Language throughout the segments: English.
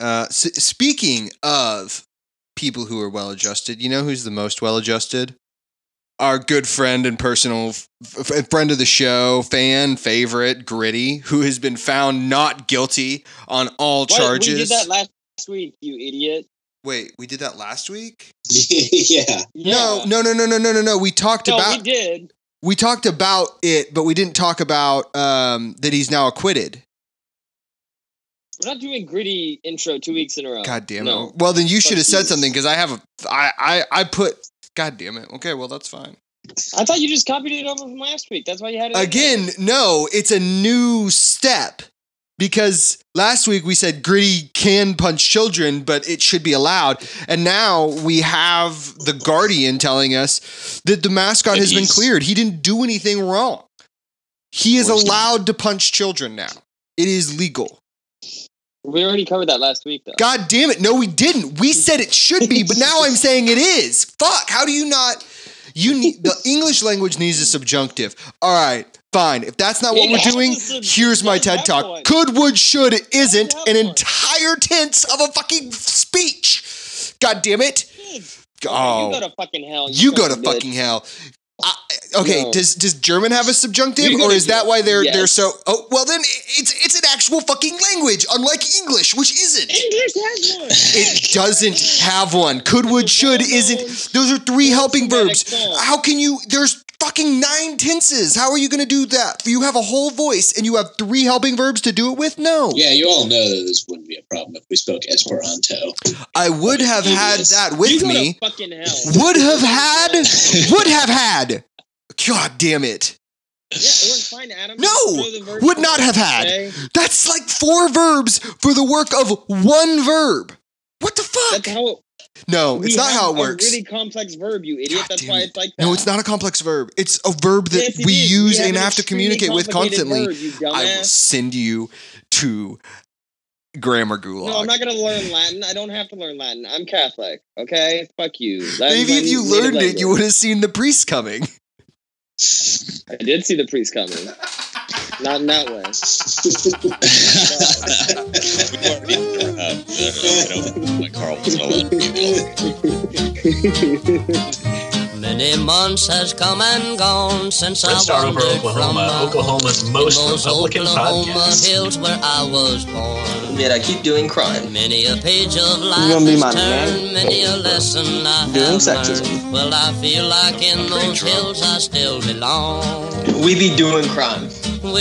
Uh, s- speaking of people who are well adjusted, you know who's the most well adjusted? Our good friend and personal f- f- friend of the show, fan favorite, Gritty, who has been found not guilty on all What? charges. We did that last week, you idiot. Wait, we did that last week? yeah. No, no, no, no, no, no, no, no. We talked No, about we did. we talked about it, but we didn't talk about um, that he's now acquitted. We're not doing gritty intro two weeks in a row. God damn it. No. Well, then you should have said something because I have a I I I put. God damn it. Okay, well that's fine. I thought you just copied it over from last week. That's why you had it. in Again, no, it's a new step because last week we said Gritty can punch children, but it should be allowed, and now we have the Guardian telling us that the mascot has been cleared. He didn't do anything wrong. He is Of course not. allowed to punch children now. It is legal. We already covered that last week, though. God damn it. No, we didn't. We said it should be, but now I'm saying it is. Fuck. How do you not? You need the English language needs a subjunctive. All right, fine. If that's not what It we're doing, sub- here's my TED talk. one. Could, would, should, isn't an entire tense of a fucking speech. God damn it. Oh, you go to fucking hell. you go to fucking bitch. fucking hell. I, okay, No. does does German have a subjunctive, or is that why they're they're so? Oh, well then it's it's an actual fucking language, unlike English, which isn't. English has one. It doesn't have one. Could, would, should, isn't. Those are three helping verbs. How can you? There's fucking nine tenses. How are you going to do that? You have a whole voice and you have three helping verbs to do it with? No. Yeah, you all know that this wouldn't be a problem if we spoke Esperanto. I would have had that with me. fucking hell. Would have had. Would have had. God damn it. Yeah, it fine, Adam. No, Throw the verb would not have had. That's like four verbs for the work of one verb. What the fuck? That's how it, no, it's not how it works. a really complex verb, you idiot. God That's why it. it's like that. No, it's not a complex verb. It's a verb that Yes, we is. use have and an have to communicate with constantly. verb, I will send you to grammar gulag. No, I'm not gonna learn Latin. I don't have to learn Latin. I'm Catholic. Okay, fuck you. Latin's Maybe if you learned it, you would have seen the priest coming. I did see the priest coming. Not in that way. Carl wasn't allowed to Many months has come and gone since Red I Star over wandered Oklahoma, from Oklahoma's most those Republican Oklahoma podcast. hills where I was born. Yet I keep doing crime. Many a page of life gonna be has my turned, man? many a lesson I Doing have sexism. learned. Well, I feel like in those hills I still belong. We be doing crime.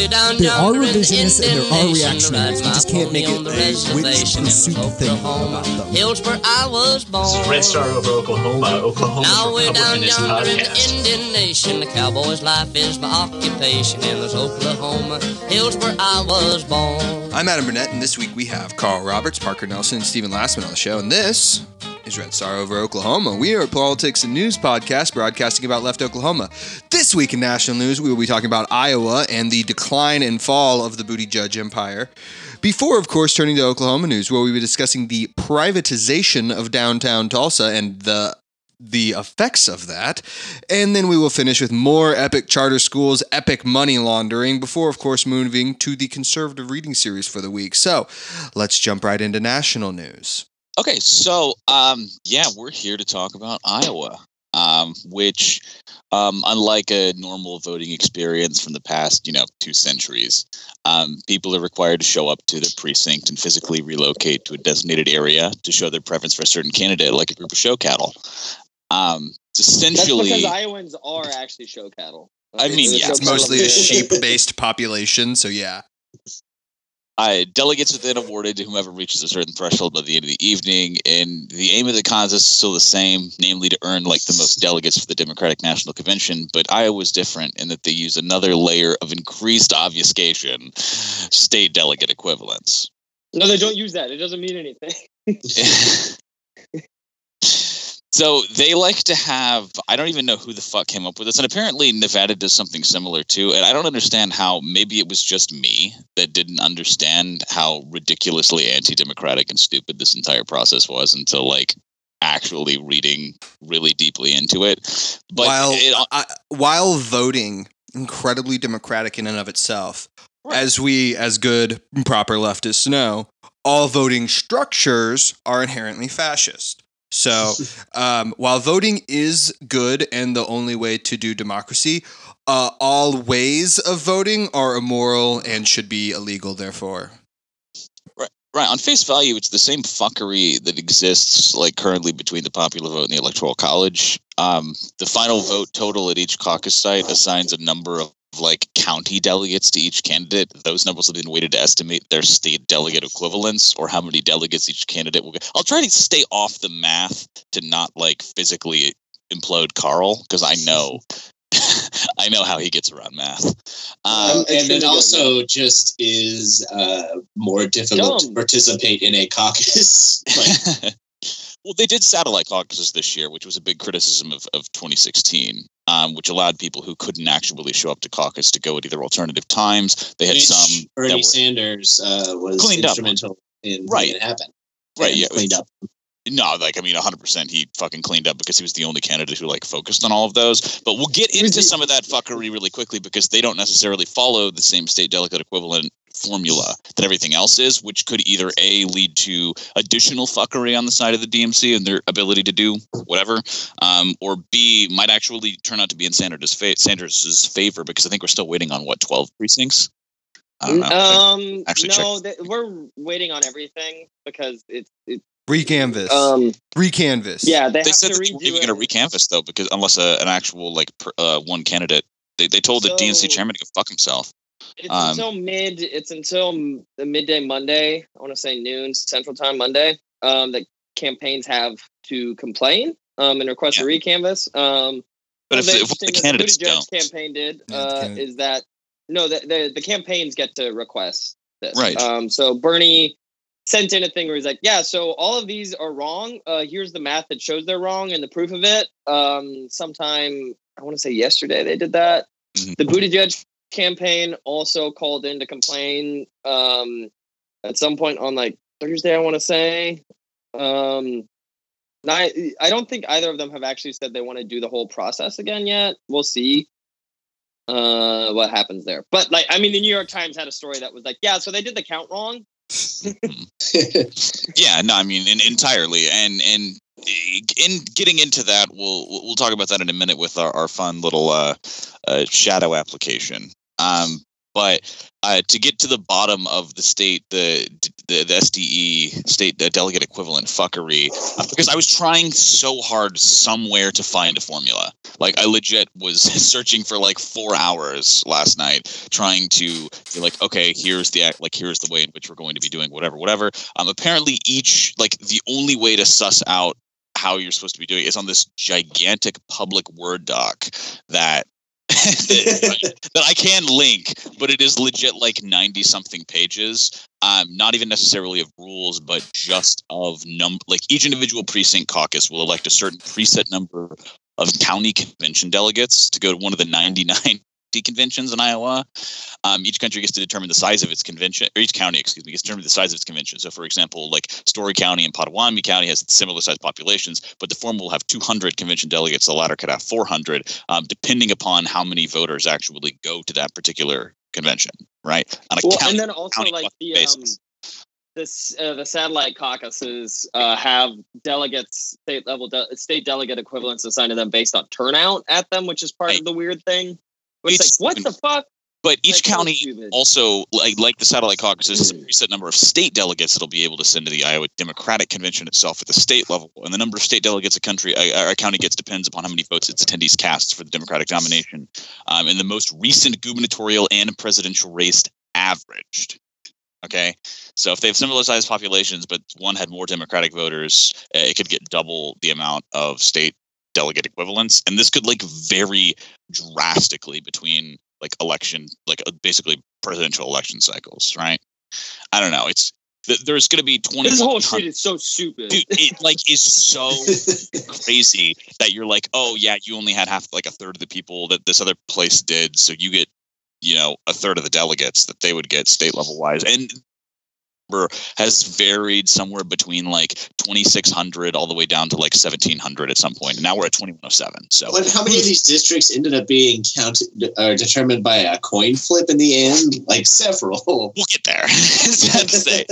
Down There are revisionists and there are reactionaries. ride You just can't make it a uh, which reservation in pursuit thing about them. Hills where I was born. This is Red Star over Oklahoma, Oklahoma's Now we're down yonder in the podcast. Indian Nation. The cowboy's life is my occupation in those Oklahoma hills where I was born. I'm Adam Burnett, and this week we have Carl Roberts, Parker Nelson, and Stephen Lastman on the show. And this is Red Star over Oklahoma. We are a politics and news podcast broadcasting about left Oklahoma. This week in national news, we will be talking about Iowa and the decline and fall of the Buttigieg Empire. Before, of course, turning to Oklahoma news, where we'll be discussing the privatization of downtown Tulsa and the the effects of that. And then we will finish with more epic charter schools, epic money laundering, before, of course, moving to the conservative reading series for the week. So let's jump right into national news. Okay, so um, yeah, we're here to talk about Iowa, um, which, um, unlike a normal voting experience from the past, you know, two centuries, um, people are required to show up to their precinct and physically relocate to a designated area to show their preference for a certain candidate, like a group of show cattle. Um, it's That's essentially, because Iowans are actually show cattle. I mean, yeah, It's mostly a sheep based population, so yeah. Uh, delegates are then awarded to whomever reaches a certain threshold by the end of the evening. And the aim of the contest is still the same, namely to earn like the most delegates for the Democratic National Convention. But Iowa's different in that they use another layer of increased obfuscation, state delegate equivalents. No, they don't use that. It doesn't mean anything. so they like to have i don't even know who the fuck came up with this and apparently nevada does something similar too and i don't understand how maybe it was just me that didn't understand how ridiculously anti-democratic and stupid this entire process was until like actually reading really deeply into it but while it, I, while voting incredibly democratic in and of itself, Right. as we as good proper leftists know, all voting structures are inherently fascist. So, um, while voting is good and the only way to do democracy, uh, all ways of voting are immoral and should be illegal, therefore. Right. Right. On face value, it's the same fuckery that exists like currently between the popular vote and the electoral college. Um, the final vote total at each caucus site assigns a number of like county delegates to each candidate. Those numbers have been weighted to estimate their state delegate equivalents or how many delegates each candidate will get. I'll try to stay off the math to not like physically implode Carl because I know I know how he gets around math. Um, Um, and it also just is uh, more difficult to participate in a caucus. like, well, they did satellite caucuses this year, which was a big criticism of, of 2016, um, which allowed people who couldn't actually show up to caucus to go at either alternative times. They had which some Bernie were Sanders uh, was Cleaned up. instrumental in Right. making it happen. right, yeah, cleaned up. No, like I mean, 100. percent He fucking cleaned up because he was the only candidate who like focused on all of those. But we'll get into some of that fuckery really quickly because they don't necessarily follow the same state delegate equivalent formula that everything else is, which could either a lead to additional fuckery on the side of the DNC and their ability to do whatever, um, or b might actually turn out to be in Sanders' fa- Sanders's favor because I think we're still waiting on what 12 precincts. I don't know. Um, Actually no, th- we're waiting on everything because it's it's Recanvass. um Recanvass. yeah they, they have said to that they redo weren't even going it. to recanvass though, because unless a, an actual like per, uh, one candidate, they, they told the DNC chairman to go fuck himself. It's Um, until mid. It's until the midday Monday. I want to say noon Central Time Monday. Um, that campaigns have to complain um, and request a recanvass. Um, But if, what's the- if the candidates Buttigieg don't, campaign did Yeah, uh, candidate- is that no, the, the the campaigns get to request this. Right. Um, so Bernie sent in a thing where he's like, yeah, so all of these are wrong. Uh, here's the math that shows they're wrong and the proof of it. Um, sometime I want to say yesterday they did that. Mhm. The Buttigieg campaign also called in to complain um, at some point on like Thursday, I want to say. Um, I, I don't think either of them have actually said they want to do the whole process again yet. We'll see uh, what happens there. But like, I mean, the New York Times had a story that was like, yeah, so they did the count wrong. yeah, no, I mean in, entirely, and and in getting into that, we'll we'll talk about that in a minute with our, our fun little uh, uh, shadow application. Um, but uh, to get to the bottom of the state, the the, the SDE state the delegate equivalent fuckery, uh, because I was trying so hard somewhere to find a formula. Like I legit was searching for like four hours last night, trying to be like, okay, here's the act, like here's the way in which we're going to be doing whatever, whatever. Um, apparently each like the only way to suss out how you're supposed to be doing it is on this gigantic public word doc that that, I can link, but it is legit like 90 something pages. Um, not even necessarily of rules, but just of num like each individual precinct caucus will elect a certain preset number of county convention delegates to go to one of the 99 conventions in Iowa. Um, each country gets to determine the size of its convention, or each county, excuse me, gets to determine the size of its convention. So, for example, like Story County and Pottawattamie County has similar sized populations, but the former will have 200 convention delegates. The latter could have 400, um, depending upon how many voters actually go to that particular convention, right? On a Well, county, and then also like the um, this uh, the satellite caucuses uh, have delegates, state level de- state delegate equivalents assigned to them based on turnout at them, which is part Right. of the weird thing. It's, It's like, what the fuck? but each Like, county also like like the satellite caucuses has a preset number of state delegates that'll be able to send to the Iowa Democratic Convention itself at the state level, and the number of state delegates a country a, a county gets depends upon how many votes its attendees cast for the Democratic nomination. Um, and the most recent gubernatorial and presidential race averaged. Okay, so if they have similar sized populations, but one had more Democratic voters, uh, it could get double the amount of state delegate equivalents, and this could like vary drastically between like election, like uh, basically presidential election cycles, right? I don't know. It's th- there's going to be twenty. This whole shit is so stupid. Dude, it like is so crazy that you're like, oh yeah, you only had half like a third of the people that this other place did, so you get, you know, a third of the delegates that they would get state level wise, and has varied somewhere between like 2600 all the way down to like 1700 at some point. And now we're at 2107. So But how many of these districts ended up being counted or determined by a coin flip in the end? Like several. we'll get there. Sad say.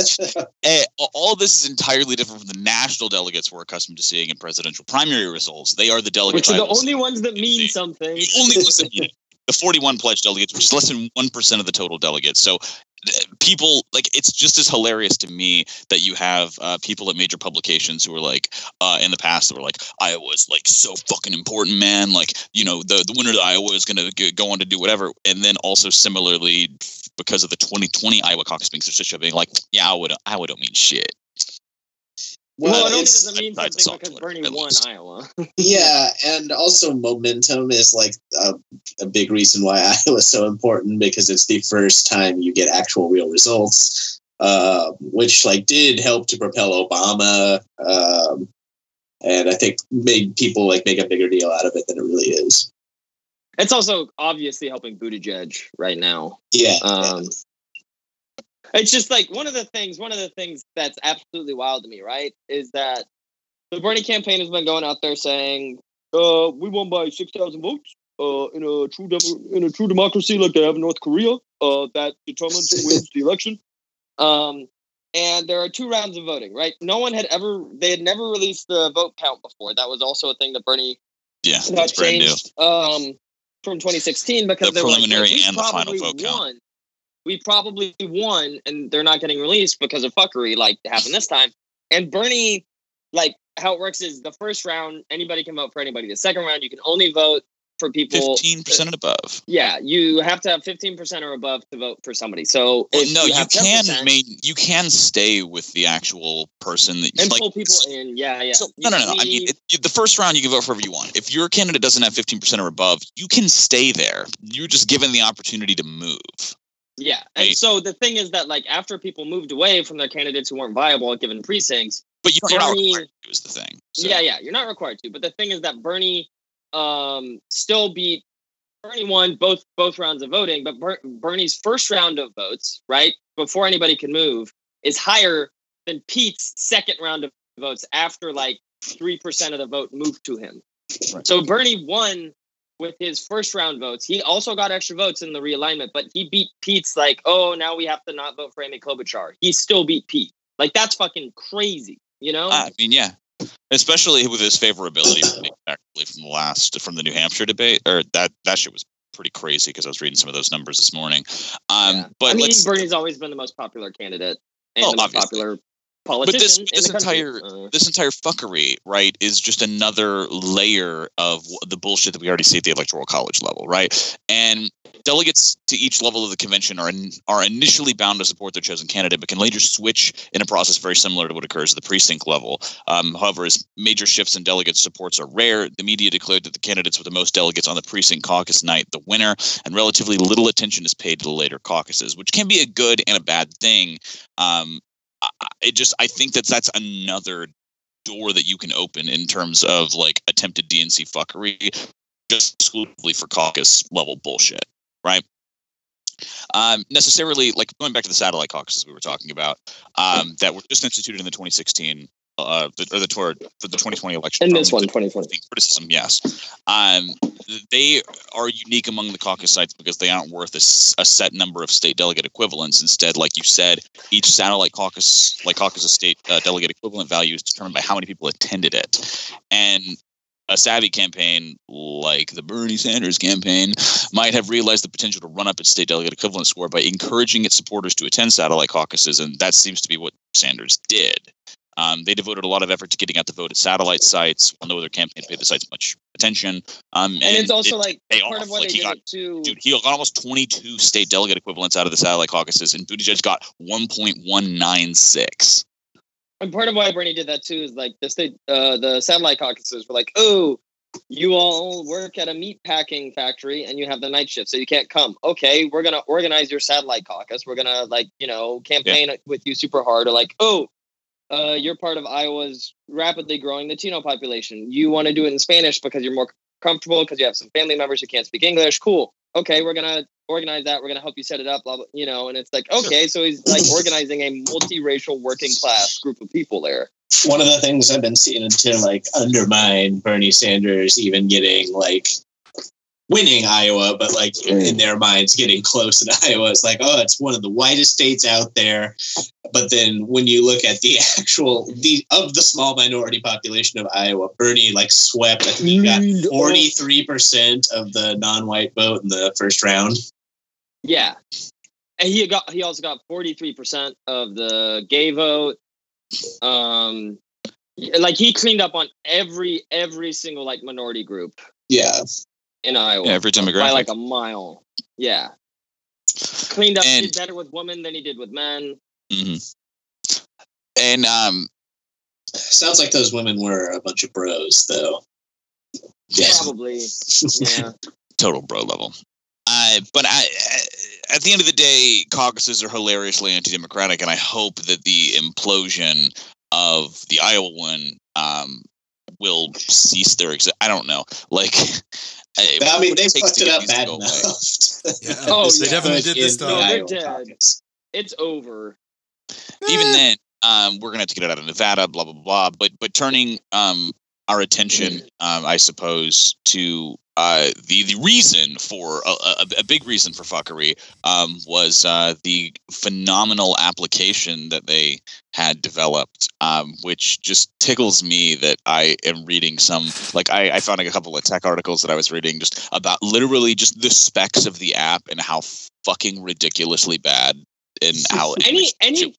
Eh, all of this is entirely different from the national delegates we're accustomed to seeing in presidential primary results. They are the delegates. Which are the only ones that mean something. the only ones that mean it. the 41 pledged delegates, which is less than 1% of the total delegates. So th- people like it's just as hilarious to me that you have uh, people at major publications who are like uh, in the past that were like Iowa's like so fucking important man. Like you know the the winner of Iowa is going to go on to do whatever. And then also similarly because of the 2020 Iowa caucus being such a being like yeah Iowa don't, Iowa don't mean shit Well, Well, it only doesn't mean I'd something because it, Bernie won least. Iowa. yeah, and also momentum is like a, a big reason why Iowa is so important because it's the first time you get actual real results, uh, which like did help to propel Obama, um, and I think made people like make a bigger deal out of it than it really is. It's also obviously helping Buttigieg right now. Yeah, Um, it's just like one of the things. One of the things that's absolutely wild to me, right, is that the Bernie campaign has been going out there saying, uh, "We won by six thousand votes uh, in a true demo- in a true democracy like they have in North Korea. Uh, that determines who wins the election." Um, and there are two rounds of voting, right? No one had ever they had never released the vote count before. That was also a thing that Bernie yeah that's brand new changed um, from 2016 because The were like, preliminary and the final vote count." We probably won, and they're not getting released because of fuckery like happened this time. And Bernie, like how it works is the first round anybody can vote for anybody. The second round you can only vote for people. 15% and above Yeah, you have to have 15% or above to vote for somebody. So well, no, you, have can 10% main, you can stay with the actual person that and like, pull people in. Yeah, yeah. So, You no, no, no. I mean, it, you- the first round you can vote for whoever you want. If your candidate doesn't have fifteen percent or above, you can stay there. You're just given the opportunity to move. Yeah. And Right. so the thing is that like after people moved away from their candidates who weren't viable at given precincts, But you- you're not required to. Is the thing. So, yeah, yeah, you're not required to. But the thing is that Bernie um still beat Bernie won both both rounds of voting, but Ber- Bernie's first round of votes, right, before anybody can move, is higher than Pete's second round of votes after like three percent of the vote moved to him. Right. So Bernie won with his first round votes. He also got extra votes in the realignment, but he beat Pete's like, oh, now we have to not vote for Amy Klobuchar. He still beat Pete. Like that's fucking crazy, you know? I mean, yeah. Especially with his favorability actually from the last from the New Hampshire debate, or that that shit was pretty crazy because I was reading some of those numbers this morning. Um, Yeah. but I mean, Bernie's always been the most popular candidate and Oh, the most obviously. popular But this, this entire Uh, this entire fuckery, right, is just another layer of the bullshit that we already see at the electoral college level, right? And delegates to each level of the convention are in, are initially bound to support their chosen candidate, but can later switch in a process very similar to what occurs at the precinct level. Um, however, as major shifts in delegate supports are rare, the media declared that the candidates with the most delegates on the precinct caucus night the winner, and relatively little attention is paid to the later caucuses, which can be a good and a bad thing. Um, I- I- it just I think that that's another door that you can open in terms of like attempted DNC fuckery, just exclusively for caucus level bullshit, right? Um, necessarily, like going back to the satellite caucuses we were talking about, um, that were just instituted in the 2016 uh, the, or the tour for the 2020 election. in this one, 2020. criticism, yes. Um, they are unique among the caucus sites because they aren't worth a set number of state delegate equivalents. Instead, like you said, each satellite caucus, like caucus of state uh, delegate equivalent value, is determined by how many people attended it. And a savvy campaign like the Bernie Sanders campaign might have realized the potential to run up its state delegate equivalent score by encouraging its supporters to attend satellite caucuses, and that seems to be what Sanders did. Um, they devoted a lot of effort to getting out the vote at satellite sites, while no other campaign paid the sites much attention. Um, and, And, it's also it like part off. of what Like, they got too. dude, he got almost 22 state delegate equivalents out of the satellite caucuses, and Buttigieg got 1.196. And part of why Bernie did that too is like the state, uh, the satellite caucuses were like, oh, you all work at a meat packing factory and you have the night shift, so you can't come. Okay, we're gonna organize your satellite caucus. We're gonna like you know campaign with you super hard. Or like, oh, uh, you're part of Iowa's rapidly growing Latino population. You want to do it in Spanish because you're more comfortable because you have some family members who can't speak English. Cool. Okay, we're gonna organize that. We're gonna help you set it up, blah blah. You know, and it's like, okay, so he's like organizing a multiracial working class group of people there. One of the things I've been seeing to like undermine Bernie Sanders even getting like winning Iowa, but like in their minds getting close in Iowa. It's like, oh, it's one of the whitest states out there. But then when you look at the actual the of the small minority population of Iowa, Bernie like swept. I think he got forty three percent of the non-white vote in the first round. Yeah, and he got he also got forty three percent of the gay vote. Um, like he cleaned up on every every single like minority group Yeah, in Iowa. Yeah, every by demographic. like a mile. Yeah, cleaned up. And- did better with women than he did with men. Mm-hmm. And um, sounds like those women were a bunch of bros, though. Yes. Probably. Yeah. total bro level. Uh, but I, at the end of the day, caucuses are hilariously anti-democratic, and I hope that the implosion of the Iowa one um, will cease their exist. I don't know, like. I I mean, what they fucked it up bad enough. Yeah. Oh, they yeah. definitely did this In No, they're dead. It's over. even Eh. then, um, we're gonna have to get it out of Nevada, blah blah blah. But but turning um, our attention, um, I suppose, to uh, the the reason for a, a, a big reason for fuckery um, was uh, the phenomenal application that they had developed, um, which just tickles me that I am reading some like I, I found like a couple of tech articles that I was reading just about literally just the specs of the app and how fucking ridiculously bad and how Any- any-.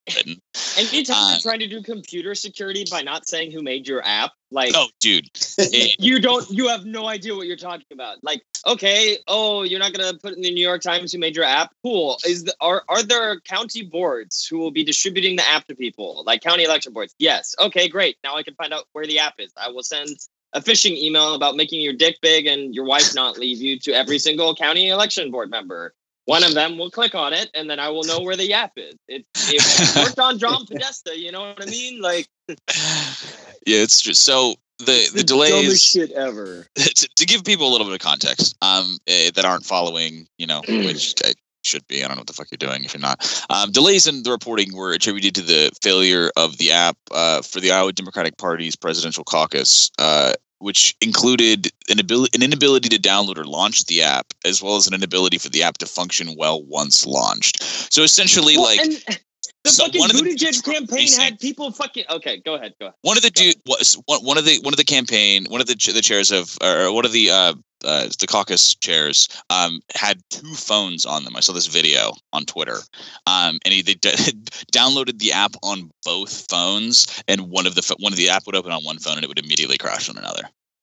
Anytime Uh, you're trying to do computer security by not saying who made your app, like Oh, dude. It- you don't you have no idea what you're talking about. Like, okay, oh, you're not gonna put in the New York Times who made your app. Cool. Is the, are are there county boards who will be distributing the app to people? Like county election boards? Yes. Okay, great. Now I can find out where the app is. I will send a phishing email about making your dick big and your wife not leave you to every single county election board member. One of them will click on it, and then I will know where the app is. It, it worked on John Podesta. You know what I mean? Like yeah, it's just so the the dumbest delays shit ever. to, to give people a little bit of context um eh, that aren't following you know which I should be i don't know what the fuck you're doing if you're not um, delays in the reporting were attributed to the failure of the app uh, for the iowa democratic party's presidential caucus uh, which included an ability an inability to download or launch the app as well as an inability for the app to function well once launched. So essentially Well, like and the so fucking one of the Buttigieg dudes campaign had people fucking. Okay, go ahead. Go ahead. one of the dude was one, one of the one of the campaign one of the the chairs of or one of the uh, uh the caucus chairs um had two phones on them. I saw this video on Twitter. Um and he they d- downloaded the app on both phones and one of the one of the app would open on one phone and it would immediately crash on another.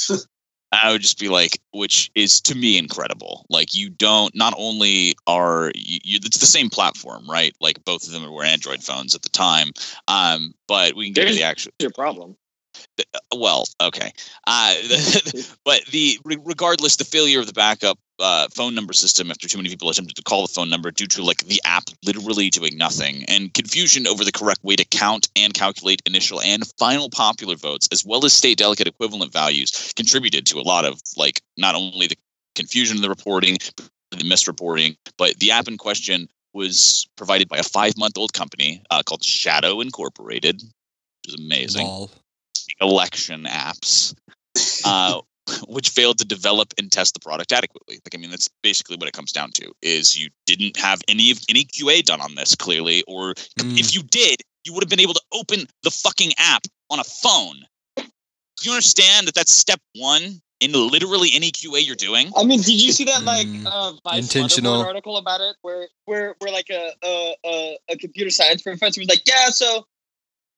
I would just be like, which is to me incredible. Like you don't not only are you, you it's the same platform, right? Like both of them were Android phones at the time. Um, but we can get to the actual your problem? Well okay. Uh, but the regardless the failure of the backup uh, phone number system after too many people attempted to call the phone number due to like the app literally doing nothing and confusion over the correct way to count and calculate initial and final popular votes as well as state delegate equivalent values contributed to a lot of like not only the confusion in the reporting the misreporting. But the app in question was provided by a five month old company uh, called shadow incorporated which is amazing. Election apps, uh, which failed to develop and test the product adequately. Like, I mean, that's basically what it comes down to: is you didn't have any of any QA done on this clearly, or Mm. if you did, you would have been able to open the fucking app on a phone. Do you understand that that's step one in literally any QA you're doing? I mean, did you see that like Mm, uh, intentional. Article about it, where where where like a a, a a computer science professor was like, yeah, so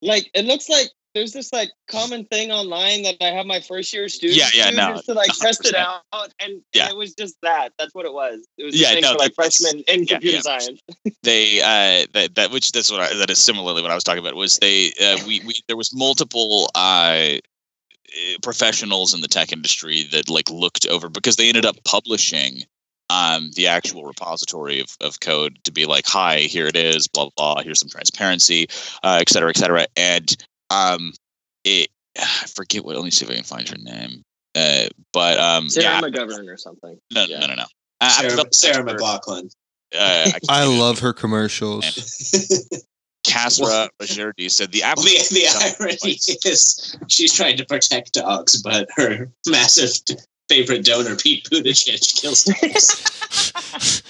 like it looks like there's this like common thing online that I have my first year students Yeah, yeah, do no, just to like test it out, and, and Yeah. it was just that. That's what it was. It was Yeah, no, for like freshmen in yeah, computer yeah. science. they uh that that which that's what I, that is similarly what I was talking about was they uh, we we there was multiple uh eh, professionals in the tech industry that like looked over because they ended up publishing um the actual repository of, of code to be like hi here it is blah blah blah here's some transparency uh et cetera et cetera and um it I forget what let me see if I can find your name uh but um Sarah yeah McGovern or something. no yeah. no no no Uh, I've Sarah, developed Sarah McLachlan. uh, I love her commercials. Kasra Rahjerdi said the app. the, the irony is she's trying to protect dogs, but her massive favorite donor, Pete Buttigieg, kills dogs.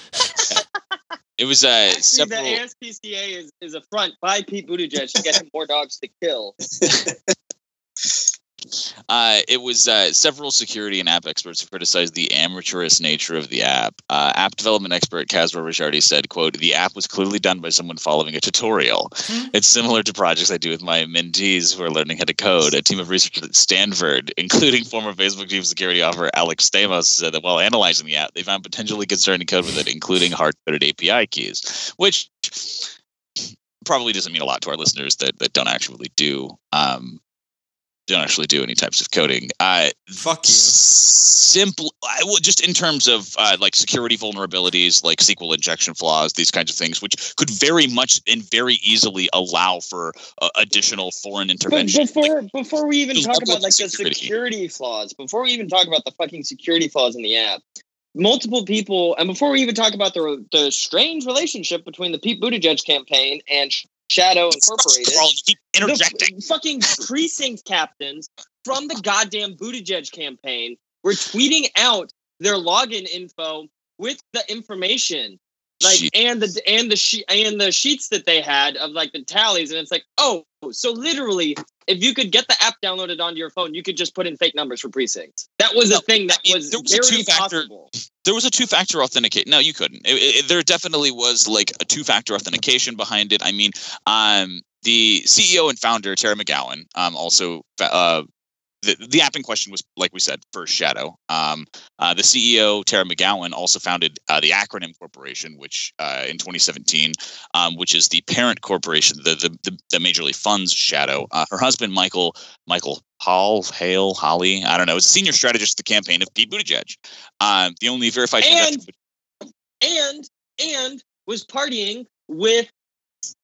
It was uh, See, the several. ASPCA is, is a front by Pete Buttigieg to get him more dogs to kill. Uh, it was uh, several security and app experts who criticized the amateurish nature of the app. Uh, app development expert Kasra Rahjerdi said, "quote The app was clearly done by someone following a tutorial. It's similar to projects I do with my mentees who are learning how to code. A team of researchers at Stanford, including former Facebook chief security officer Alex Stamos, said that while analyzing the app, they found potentially concerning code with it, including hard-coded API keys, which." Probably doesn't mean a lot to our listeners that, that don't actually do um, don't actually do any types of coding. Uh, Fuck you. simple I, well, just in terms of uh, like security vulnerabilities like sql injection flaws these kinds of things which could very much and very easily allow for uh, additional foreign But intervention before before we even talk about of like the security. security flaws, before we even talk about the fucking security flaws in the app, multiple people, and before we even talk about the the strange relationship between the Pete Buttigieg campaign and Shadow Incorporated, Carl, you keep interjecting. f- fucking precinct captains from the goddamn Buttigieg campaign were tweeting out their login info with the information like Shit. and the and the she- and the sheets that they had of like the tallies and it's like oh so literally if you could get the app downloaded onto your phone you could just put in fake numbers for precincts. That was No, a thing that I mean, was there was a very two-factor- possible. there was a two-factor authenticate no you couldn't. It- it- there definitely was like a two-factor authentication behind it. I mean um the ceo and founder tara mcgowan um also uh the, the app in question was like we said first shadow. Um uh, the ceo tara mcgowan also founded uh, the acronym corporation which uh, in 2017 um, which is the parent corporation the, the, the, that majorly funds shadow. Uh, her husband michael michael hall hale holly i don't know is a senior strategist at the campaign of pete buttigieg. Um, the only verified And- and and was partying with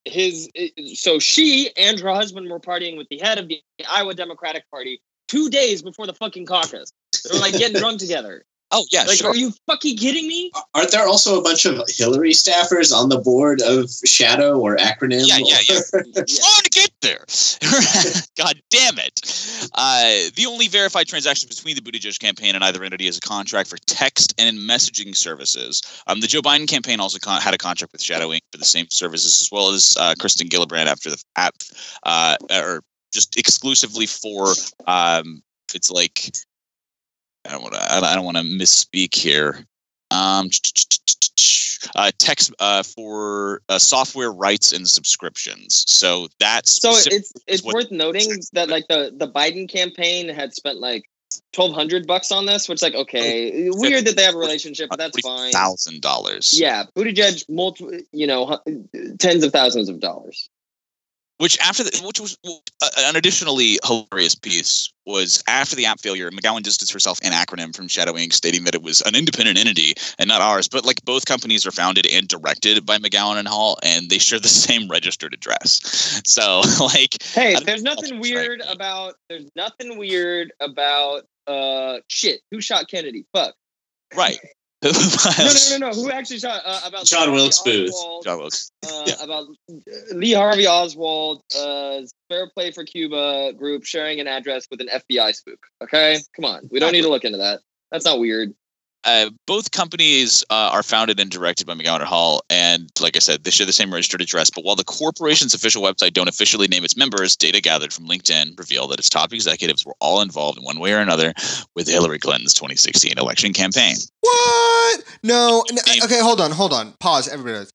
his so she and her husband were partying with the head of the Iowa Democratic Party two days before the fucking caucus. They were like getting drunk together. oh yeah Like, sure are you fucking kidding me? Aren't there also a bunch of Hillary staffers on the board of Shadow or acronym? Yeah, yeah, yeah. Yeah. trying to get there. God damn it. Uh, the only verified transaction between the Buttigieg campaign and either entity is a contract for text and messaging services. Um, the Joe Biden campaign also con- had a contract with Shadow Inc. for the same services, as well as uh, Kristen Gillibrand after the app, uh, or just exclusively for. Um, it's like I don't want to. I don't want to misspeak here. Um, uh, text uh, for uh, software rights and subscriptions. So that's So it's it's worth noting that like the the Biden campaign had spent like twelve hundred bucks on this, which like okay, weird that they have a relationship, but that's fine. Thousand dollars. Yeah, Buttigieg, multi, you know, hu- tens of thousands of dollars. Which after the, which was an additionally hilarious piece was after the app failure, McGowan distanced herself an acronym from Shadow Inc., stating that it was an independent entity and not ours. But like both companies are founded and directed by McGowan and Hall, and they share the same registered address. So like, Hey, there's nothing that's right. weird about there's nothing weird about uh shit. Who shot Kennedy? Fuck. right? No, no, no, no. Who actually shot uh, about John Lee Wilkes Harvey Booth. Oswald, John Wilkes. uh, Yeah. about Lee Harvey Oswald, uh, Fair Play for Cuba group sharing an address with an FBI spook. Okay, come on, we don't need to look into that. That's not weird. Uh, both companies uh, are founded and directed by McGowan Hall, and like I said, they share the same registered address. But while the corporation's official website don't officially name its members, data gathered from LinkedIn reveal that its top executives were all involved in one way or another with Hillary Clinton's 2016 election campaign. What? No. n- Name- Okay, hold on, hold on. Pause. Everybody. Knows.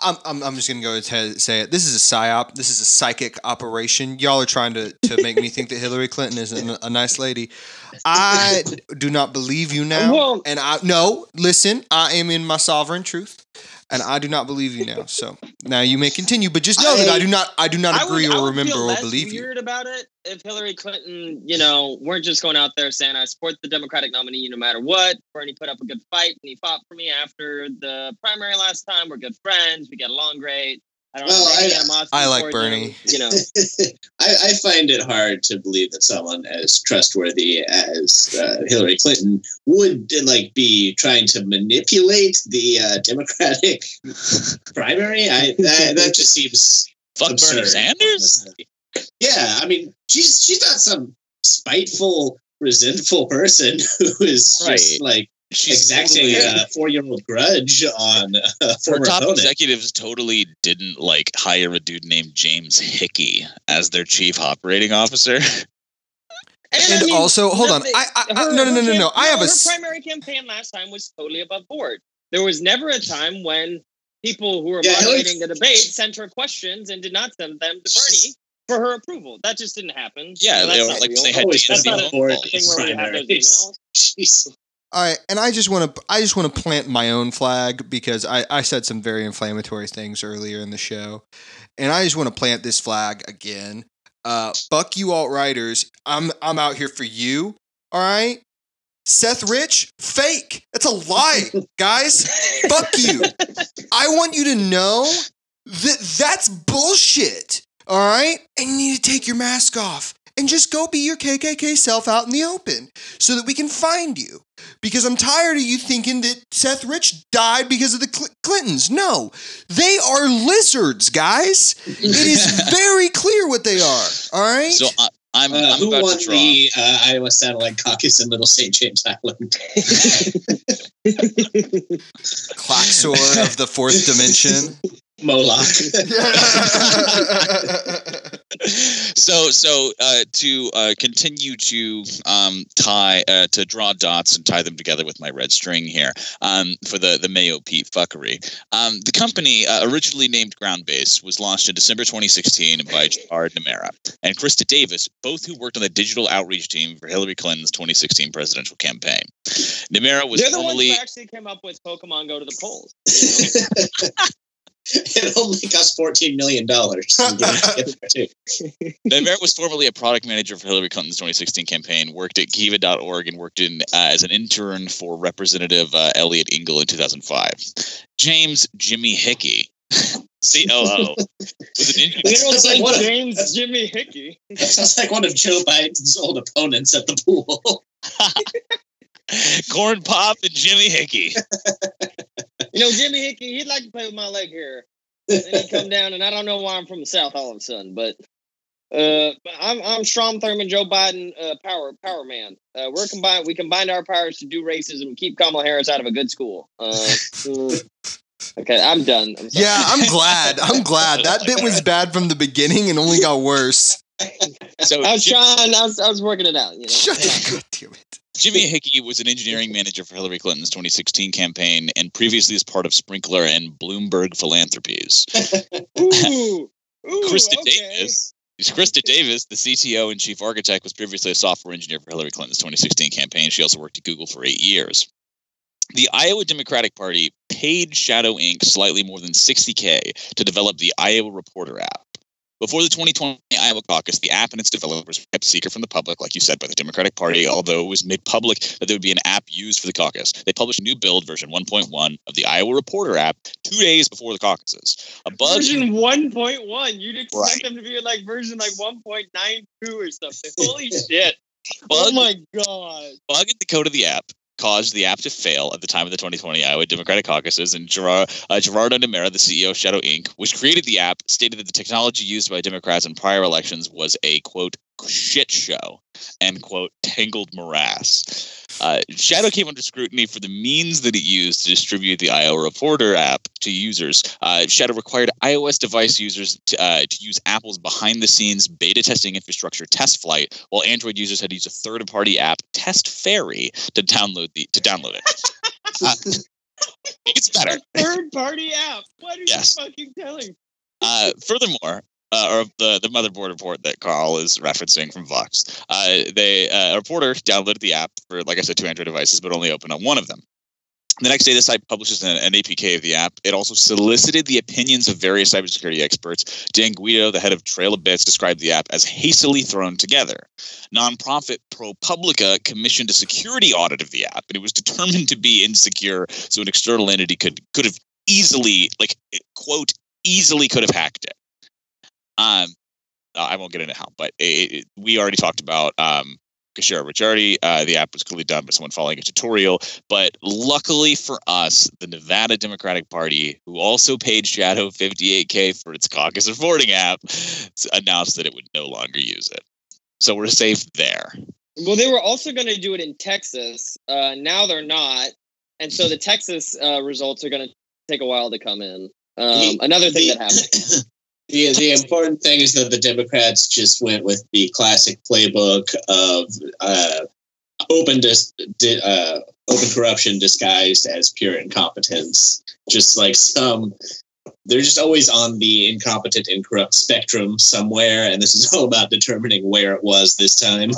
I'm, I'm, I'm just gonna go ahead and say it. This is a psyop. This is a psychic operation. Y'all are trying to, to make me think that Hillary Clinton is a, a nice lady. I do not believe you now. Well- and I no. Listen, I am in my sovereign truth, and I do not believe you now. So now you may continue, but just know that I I- do not. I do not agree would, or remember or believe you. weird about it if Hillary Clinton, you know, weren't just going out there saying I support the Democratic nominee no matter what. Bernie put up a good fight and he fought for me after the primary last time. We're good friends. We get along great. I don't Well, have any I- animosity I like Bernie. them, You know, I, I find it hard to believe that someone as trustworthy as uh, Hillary Clinton would like be trying to manipulate the uh, Democratic primary. I that, that just seems Fuck absurd, Bernie Sanders. honestly. Yeah, I mean, she's she's not some spiteful, resentful person who is Right. just like She's exacting totally, a four-year-old grudge on uh, a her former top opponent. executives totally didn't like hire a dude named James Hickey as their chief operating officer. and, And I mean, also, hold on. nothing- I, I, I her- no no no no cam- no. I have a her s- primary campaign last time was totally above board. There was never a time when people who were Yeah, Hillary- moderating the debate sent her questions and did not send them to Bernie for her approval. That just didn't happen. Yeah, You know, they were like real. they had Always That's not been a board thing where we have those emails. Jeez. All right, and I just want to I just want to plant my own flag because I, I said some very inflammatory things earlier in the show, and I just want to plant this flag again. Uh, fuck you, alt righters. I'm I'm out here for you. All right, Seth Rich, fake. That's a lie, guys. fuck you. I want you to know that that's bullshit. All right, and you need to take your mask off and just go be your KKK self out in the open so that we can find you because I'm tired of you thinking that Seth Rich died because of the Cl- Clintons. No, they are lizards, guys. It is very clear what they are. All right. So I, I'm, Uh, I'm who about won to draw. the uh, Iowa Satellite Caucus in Little St. James Island? Klaxor of the fourth dimension. Moloch. so so uh, to uh, continue to um, tie uh, to draw dots and tie them together with my red string here um, for the the Mayo Pete fuckery. Um, the company uh, originally named Groundbase was launched in December 2016 by Gerard Niemira and Krista Davis, both who worked on the digital outreach team for Hillary Clinton's 2016 presidential campaign. Niemira was They're the ones who actually came up with Pokemon Go to the polls. you know? It only cost fourteen million dollars. Niemira was formerly a product manager for Hillary Clinton's 2016 campaign, worked at Kiva.org, and worked in uh, as an intern for Representative uh, Eliot Engel in 2005. James Jimmy Hickey, COO, was an engineer. Sounds like one of- James Jimmy Hickey. That Sounds like one of Joe Biden's old opponents at the pool. Corn Pop and Jimmy Hickey. You know, Jimmy Hickey, he'd like to play with my leg here. Then he'd come down, and I don't know why I'm from the South all of a sudden, but uh, I'm I'm Strom Thurmond, Joe Biden, uh, power power man. Uh, we're combined. We combined our powers to do racism, keep Kamala Harris out of a good school. Uh, okay, I'm done. I'm yeah, I'm glad. I'm glad that bit was bad from the beginning and only got worse. So I was trying. I was, I was working it out. You know? Shut the God damn it. Jimmy Hickey was an engineering manager for Hillary Clinton's 2016 campaign and previously was part of Sprinklr and Bloomberg Philanthropies. Ooh, ooh, Krista okay. Davis. Krista Davis, the CTO and chief architect, was previously a software engineer for Hillary Clinton's 2016 campaign. She also worked at Google for eight years. The Iowa Democratic Party paid Shadow Inc. slightly more than 60K to develop the Iowa Reporter app. Before the 2020 Iowa caucus, the app and its developers kept secret from the public, like you said, by the Democratic Party, although it was made public that there would be an app used for the caucus. They published a new build, version 1.1, of the Iowa Reporter app two days before the caucuses. A bug Version 1.1. You'd expect Right. them to be in like version like 1.92 or something. Holy shit. Bug- Oh my god. bug in the code of the app caused the app to fail at the time of the 2020 Iowa Democratic caucuses. And Gerard, uh, Gerardo Niemira, the CEO of Shadow Inc., which created the app, stated that the technology used by Democrats in prior elections was a quote shit show end quote tangled morass. Uh, Shadow came under scrutiny for the means that it used to distribute the Iowa Reporter app to users. Uh, Shadow required iOS device users to, uh, to use Apple's behind-the-scenes beta testing infrastructure, TestFlight, while Android users had to use a third-party app, TestFairy, to download the to download it. Uh, it gets better. Third party app. What are Yes. you fucking telling? Uh, furthermore, uh, or the, the motherboard report that Carl is referencing from Vox, uh, they uh, a reporter downloaded the app for, like I said, two Android devices, but only opened on one of them. The next day, the site publishes an, an APK of the app. It also solicited the opinions of various cybersecurity experts. Dan Guido, the head of Trail of Bits, described the app as hastily thrown together. Nonprofit ProPublica commissioned a security audit of the app, and it was determined to be insecure, so an external entity could could have easily, like quote, easily could have hacked it. Um, uh, I won't get into how, but it, it, we already talked about um, Kasra Rahjerdi. Uh, the app was clearly done by someone following a tutorial. But luckily for us, the Nevada Democratic Party, who also paid Shadow 58K for its caucus reporting app, announced that it would no longer use it. So we're safe there. Well, they were also going to do it in Texas. Uh, now they're not, and so the Texas uh, results are going to take a while to come in. Um, The- another thing the- that happened. The, the important thing is that the Democrats just went with the classic playbook of uh, open dis, di, uh, open corruption disguised as pure incompetence. Just like some, they're just always on the incompetent, and corrupt spectrum somewhere, and this is all about determining where it was this time.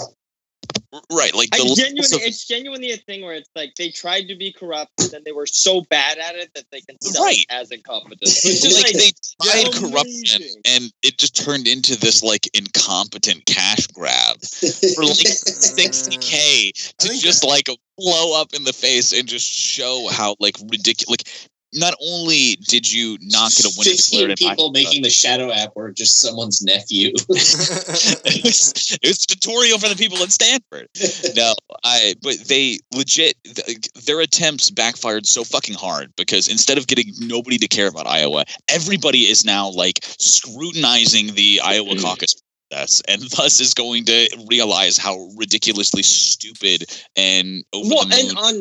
Right. Like the genuinely, of- it's genuinely a thing where it's like they tried to be corrupt, and then they were so bad at it that they can sell Right. it as incompetent. It's It's just like, like, they tried amazing. corruption and it just turned into this like incompetent cash grab for like 60k to think just like blow up in the face and just show how like ridiculous like not only did you not get a winner Fifteen people making the shadow app were just someone's nephew. it was it was a tutorial for the people at Stanford. No, I but they legit th- their attempts backfired so fucking hard because instead of getting nobody to care about Iowa, everybody is now like scrutinizing the Iowa mm-hmm. caucus process and thus is going to realize how ridiculously stupid and over well, the and on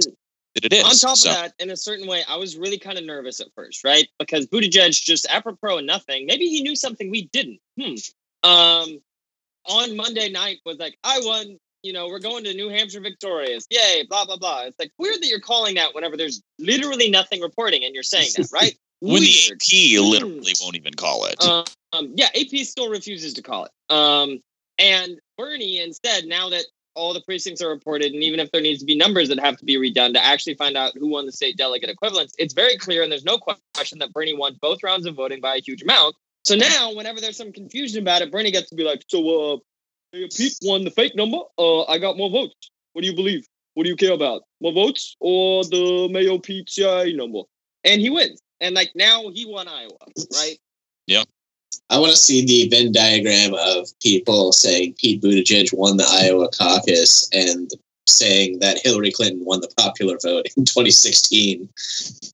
that it is. on top So- of that, in a certain way, I was really kind of nervous at first, right? Because Buttigieg just apropos of nothing. Maybe he knew something we didn't. Hmm. Um, on Monday night was like, I won. You know, we're going to New Hampshire victorious. Yay! Blah blah blah. It's like weird that you're calling that whenever there's literally nothing reporting and you're saying that, right? when the Weird. AP Hmm. literally won't even call it. Um, um, yeah, AP still refuses to call it. Um, and Bernie instead, now that all the precincts are reported, and even if there needs to be numbers that have to be redone to actually find out who won the state delegate equivalents, it's very clear and there's no question that Bernie won both rounds of voting by a huge amount. So now, whenever there's some confusion about it, Bernie gets to be like, "So, uh, Pete won the fake number. Uh, I got more votes. What do you believe? What do you care about? More votes or the Mayo Pete number?" And he wins. And like now, he won Iowa, right? I want to see the Venn diagram of people saying Pete Buttigieg won the Iowa caucus and saying that Hillary Clinton won the popular vote in 2016.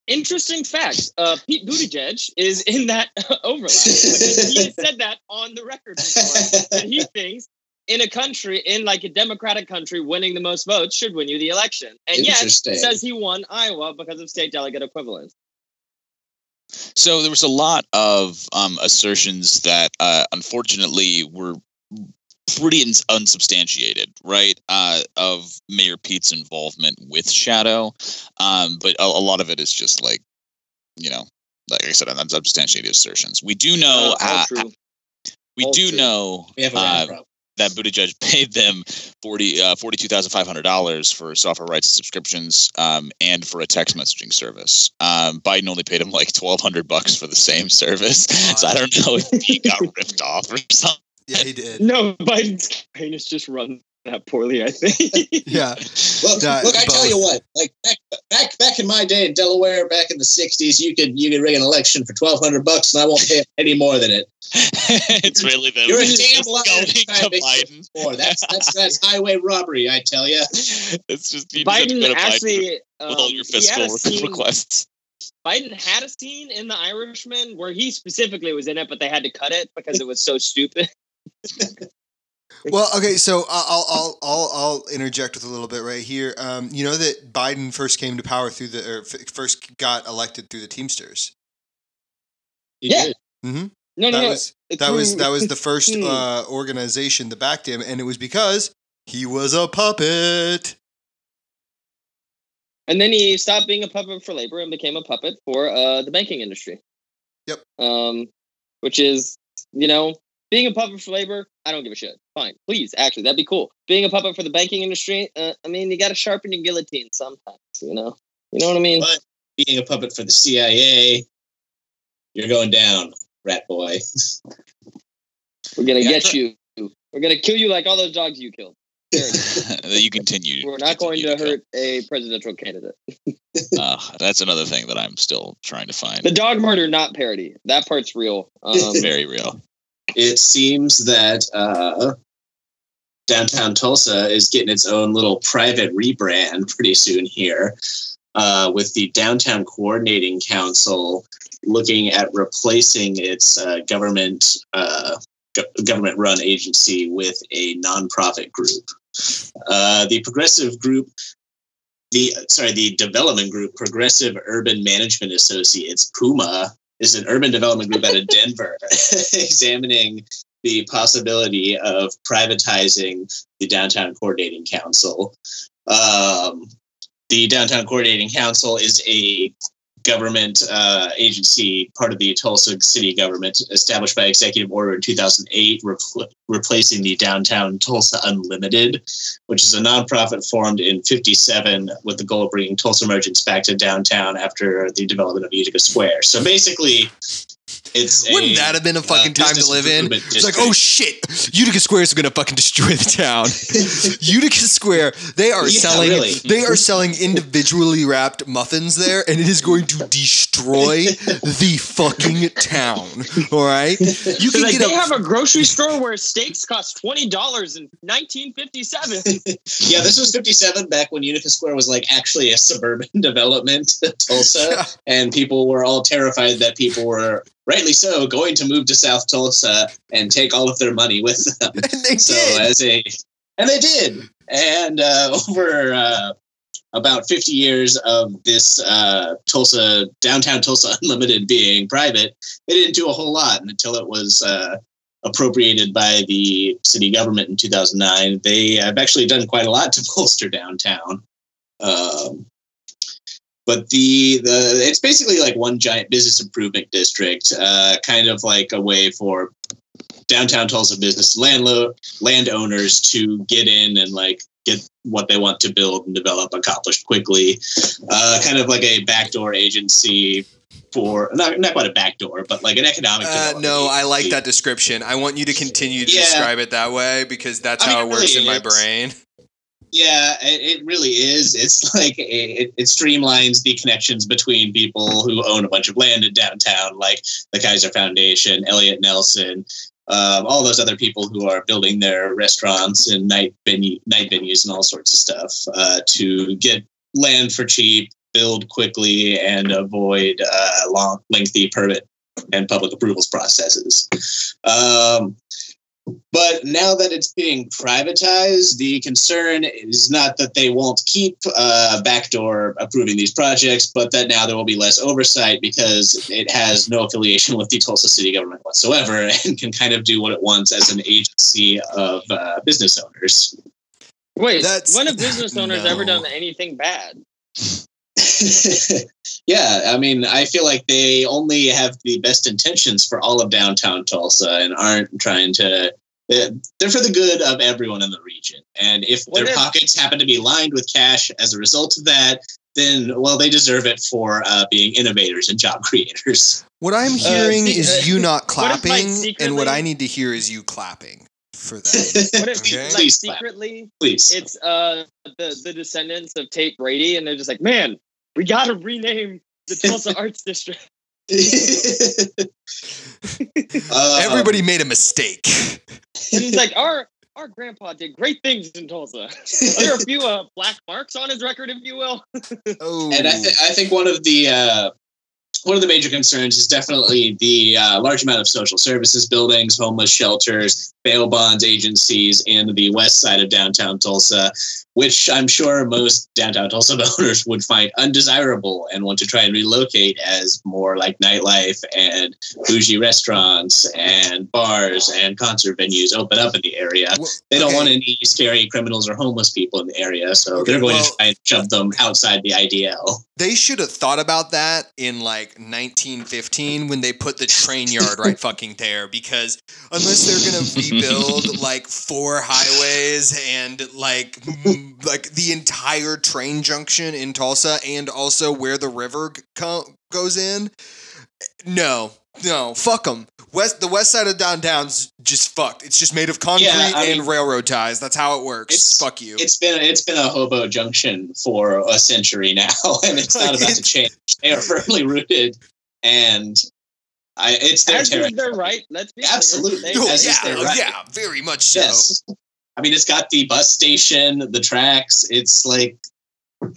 Interesting fact: uh, Pete Buttigieg is in that overlap. because he said that on the record before that he thinks in a country, in like a democratic country, winning the most votes should win you the election, and yet says he won Iowa because of state delegate equivalents. So there was a lot of um, assertions that, uh, unfortunately, were pretty ins- unsubstantiated, right? Uh, of Mayor Pete's involvement with Shadow, um, but a, a lot of it is just like, you know, like I said, unsubstantiated assertions. We do know, Uh, we all do true. know We have a Uh. That Buttigieg paid them forty uh, forty two thousand five hundred dollars for software rights and subscriptions, um, and for a text messaging service. Um, Biden only paid him like twelve hundred bucks for the same service, so I don't know if he got ripped off or something. yeah, he did. No, Biden's campaign has just run that poorly. I think. Yeah. Look, Nah, look! I tell you what. Like back, back, back in my day in Delaware, back in the '60s, you could you could rig an election for 1,200 bucks, and I won't pay any more than it. it's really the You're a damn just liar. going to to Biden. That's that's that's highway robbery. I tell you. It's just you just have Biden go to Biden actually. Um, with all your fiscal a requests. Biden had a scene in The Irishman where he specifically was in it, but they had to cut it because it was so stupid. Well, okay, so I'll I'll I'll I'll interject with a little bit right here. Um, you know that Biden first came to power through the or f- first got elected through the Teamsters. You Yeah. did. Mm-hmm. No, no, That no. was that was that was the first Hmm. uh, organization that backed him, and it was because he was a puppet. And then he stopped being a puppet for labor and became a puppet for uh, the banking industry. Yep. Um, which is, you know, being a puppet for labor, I don't give a shit. Fine. Please, actually, that'd be cool. Being a puppet for the banking industry, uh, I mean, you got to sharpen your guillotine sometimes, you know? You know what I mean? But being a puppet for the CIA, you're going down, rat boy. We're going to Yeah, get you. We're going to kill you like all those dogs you killed. you continue. We're not going to continue hurt a presidential candidate. Uh, that's another thing that I'm still trying to find. The dog murder, not parody. That part's real. Um, Very real. it seems that uh, downtown Tulsa is getting its own little private rebrand pretty soon here, uh, with the Downtown Coordinating Council looking at replacing its uh, government uh, go- government-run agency with a nonprofit group. Uh, the progressive group. The sorry, the development group, Progressive Urban Management Associates, PUMA, is an urban development group out of Denver, examining the possibility of privatizing the Downtown Coordinating Council. Um, the Downtown Coordinating Council is a government uh, agency, part of the Tulsa city government, established by executive order in 2008, repl- replacing the Downtown Tulsa Unlimited, which is a nonprofit formed in 57 with the goal of bringing Tulsa merchants back to downtown after the development of Utica Square. So basically, it's Wouldn't a, that have been a fucking uh, time to live in? improvement It's like, oh shit, Utica Square is gonna fucking destroy the town. Utica Square, they are Yeah, selling, really. they are selling individually wrapped muffins there, and it is going to destroy the fucking town. All right, you can like, get they a have a grocery store where steaks cost twenty dollars in 1957. yeah, this was 57 back when Utica Square was like actually a suburban development, Tulsa, Yeah. and people were all terrified that people were rightly so going to move to South Tulsa and take all of their money with them. and they so did. as a and they did and uh, over uh, about 50 years of this uh, tulsa downtown tulsa unlimited being private they didn't do a whole lot until it was uh, appropriated by the city government in 2009 they have actually done quite a lot to bolster downtown um, but the the it's basically like one giant business improvement district, uh, kind of like a way for downtown Tulsa business landlord landowners to get in and like get what they want to build and develop accomplished quickly. Uh, kind of like a backdoor agency for not not quite a backdoor, but like an economic. Uh, no, I like that description. I want you to continue to Yeah. describe it that way because that's I mean, how it it works really in my brain. Yeah, it, it really is. It's like it, it streamlines the connections between people who own a bunch of land in downtown, like the Kaiser Foundation, Elliot Nelson, um, all those other people who are building their restaurants and night venue, night venues, and all sorts of stuff uh, to get land for cheap, build quickly, and avoid uh, long, lengthy permit and public approvals processes. Um, but now that it's being privatized, the concern is not that they won't keep uh, backdoor approving these projects, but that now there will be less oversight because it has no affiliation with the Tulsa city government whatsoever and can kind of do what it wants as an agency of uh, business owners. Wait, That's- when have business owners no. ever done anything bad? yeah, I mean, I feel like they only have the best intentions for all of downtown Tulsa and aren't trying to. They're they're for the good of everyone in the region. And if What their if- pockets happen to be lined with cash as a result of that, then, well, they deserve it for uh, being innovators and job creators. What I'm hearing see- is uh, you not what if, like, clapping, and what I need to hear is you clapping for that. What if Okay. like Please clap. secretly Please. it's uh the the descendants of Tate Brady and they're just like, man, we gotta rename the Tulsa Arts District. Uh, Everybody made a mistake. And he's like, our our grandpa did great things in Tulsa. there are a few uh, black marks on his record, if you will. Oh, And I, th- I think one of the uh, one of the major concerns is definitely the uh, large amount of social services buildings, homeless shelters, bail bonds agencies in the west side of downtown Tulsa, which I'm sure most downtown Tulsa owners would find undesirable and want to try and relocate as more like nightlife and bougie restaurants and bars and concert venues open up in the area. Well, They don't okay. want any scary criminals or homeless people in the area, so Okay, they're going well- to try and shove them outside the IDL. They should have thought about that in like 1915 when they put the train yard right fucking there because unless they're going to rebuild like four highways and like like the entire train junction in Tulsa and also where the river g- co- goes in no No, fuck them. West, the west side of downtown's just fucked. It's just made of concrete Yeah, and mean- railroad ties. That's how it works. It's- fuck you. It's been it's been a hobo junction for a century now, and it's not about to change. They are firmly rooted, and I it's their As is territory. their right. Let's be Absolutely. Clear. Oh, They- as is oh, yeah, right. yeah, very much so. Yes. I mean, it's got the bus station, the tracks. It's like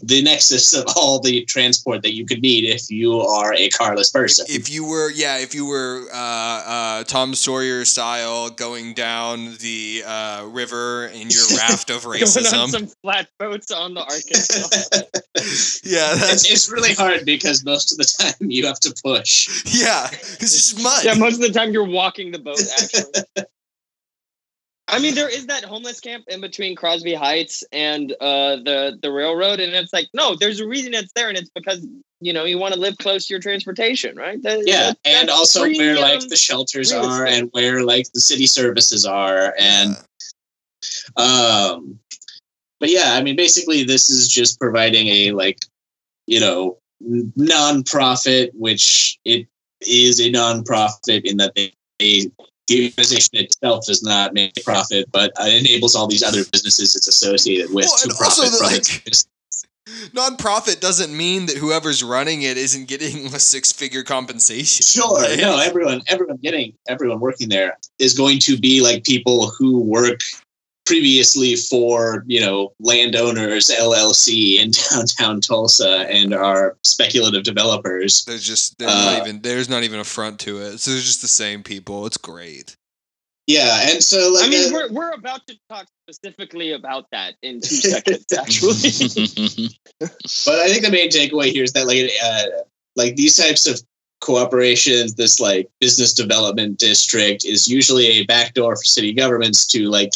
the nexus of all the transport that you could need if you are a carless person. If you were, yeah, if you were uh, uh, Tom Sawyer style going down the uh, river in your raft of racism, Going on some flatboats on the Arkansas. yeah, it's, that's it's really hard because most of the time you have to push. yeah, it's just mud. yeah, most of the time you're walking the boat. Actually, I mean, there is that homeless camp in between Crosbie Heights and uh, the the railroad, and it's like, no, there's a reason it's there, and it's because you know you want to live close to your transportation, right? That- Yeah, that- and also where like um, the shelters are and where like the city services are and um but yeah, I mean basically this is just providing a like you know non-profit which it is a non-profit in that they, they the organization itself does not make a profit, but it enables all these other businesses it's associated with Well, to profit from like, its. Non-profit doesn't mean that whoever's running it isn't getting a six-figure compensation. Sure. right? No, everyone, everyone getting, everyone working there is going to be like people who work previously for, you know, landowners LLC in downtown Tulsa and are speculative developers. There's just there's Uh, not even there's not even a front to it. So there's just the same people. It's great. Yeah, and so like I mean, uh, we're we're about to talk specifically about that in two seconds, actually. but I think the main takeaway here is that like uh, like these types of cooperations, this like business development district is usually a backdoor for city governments to like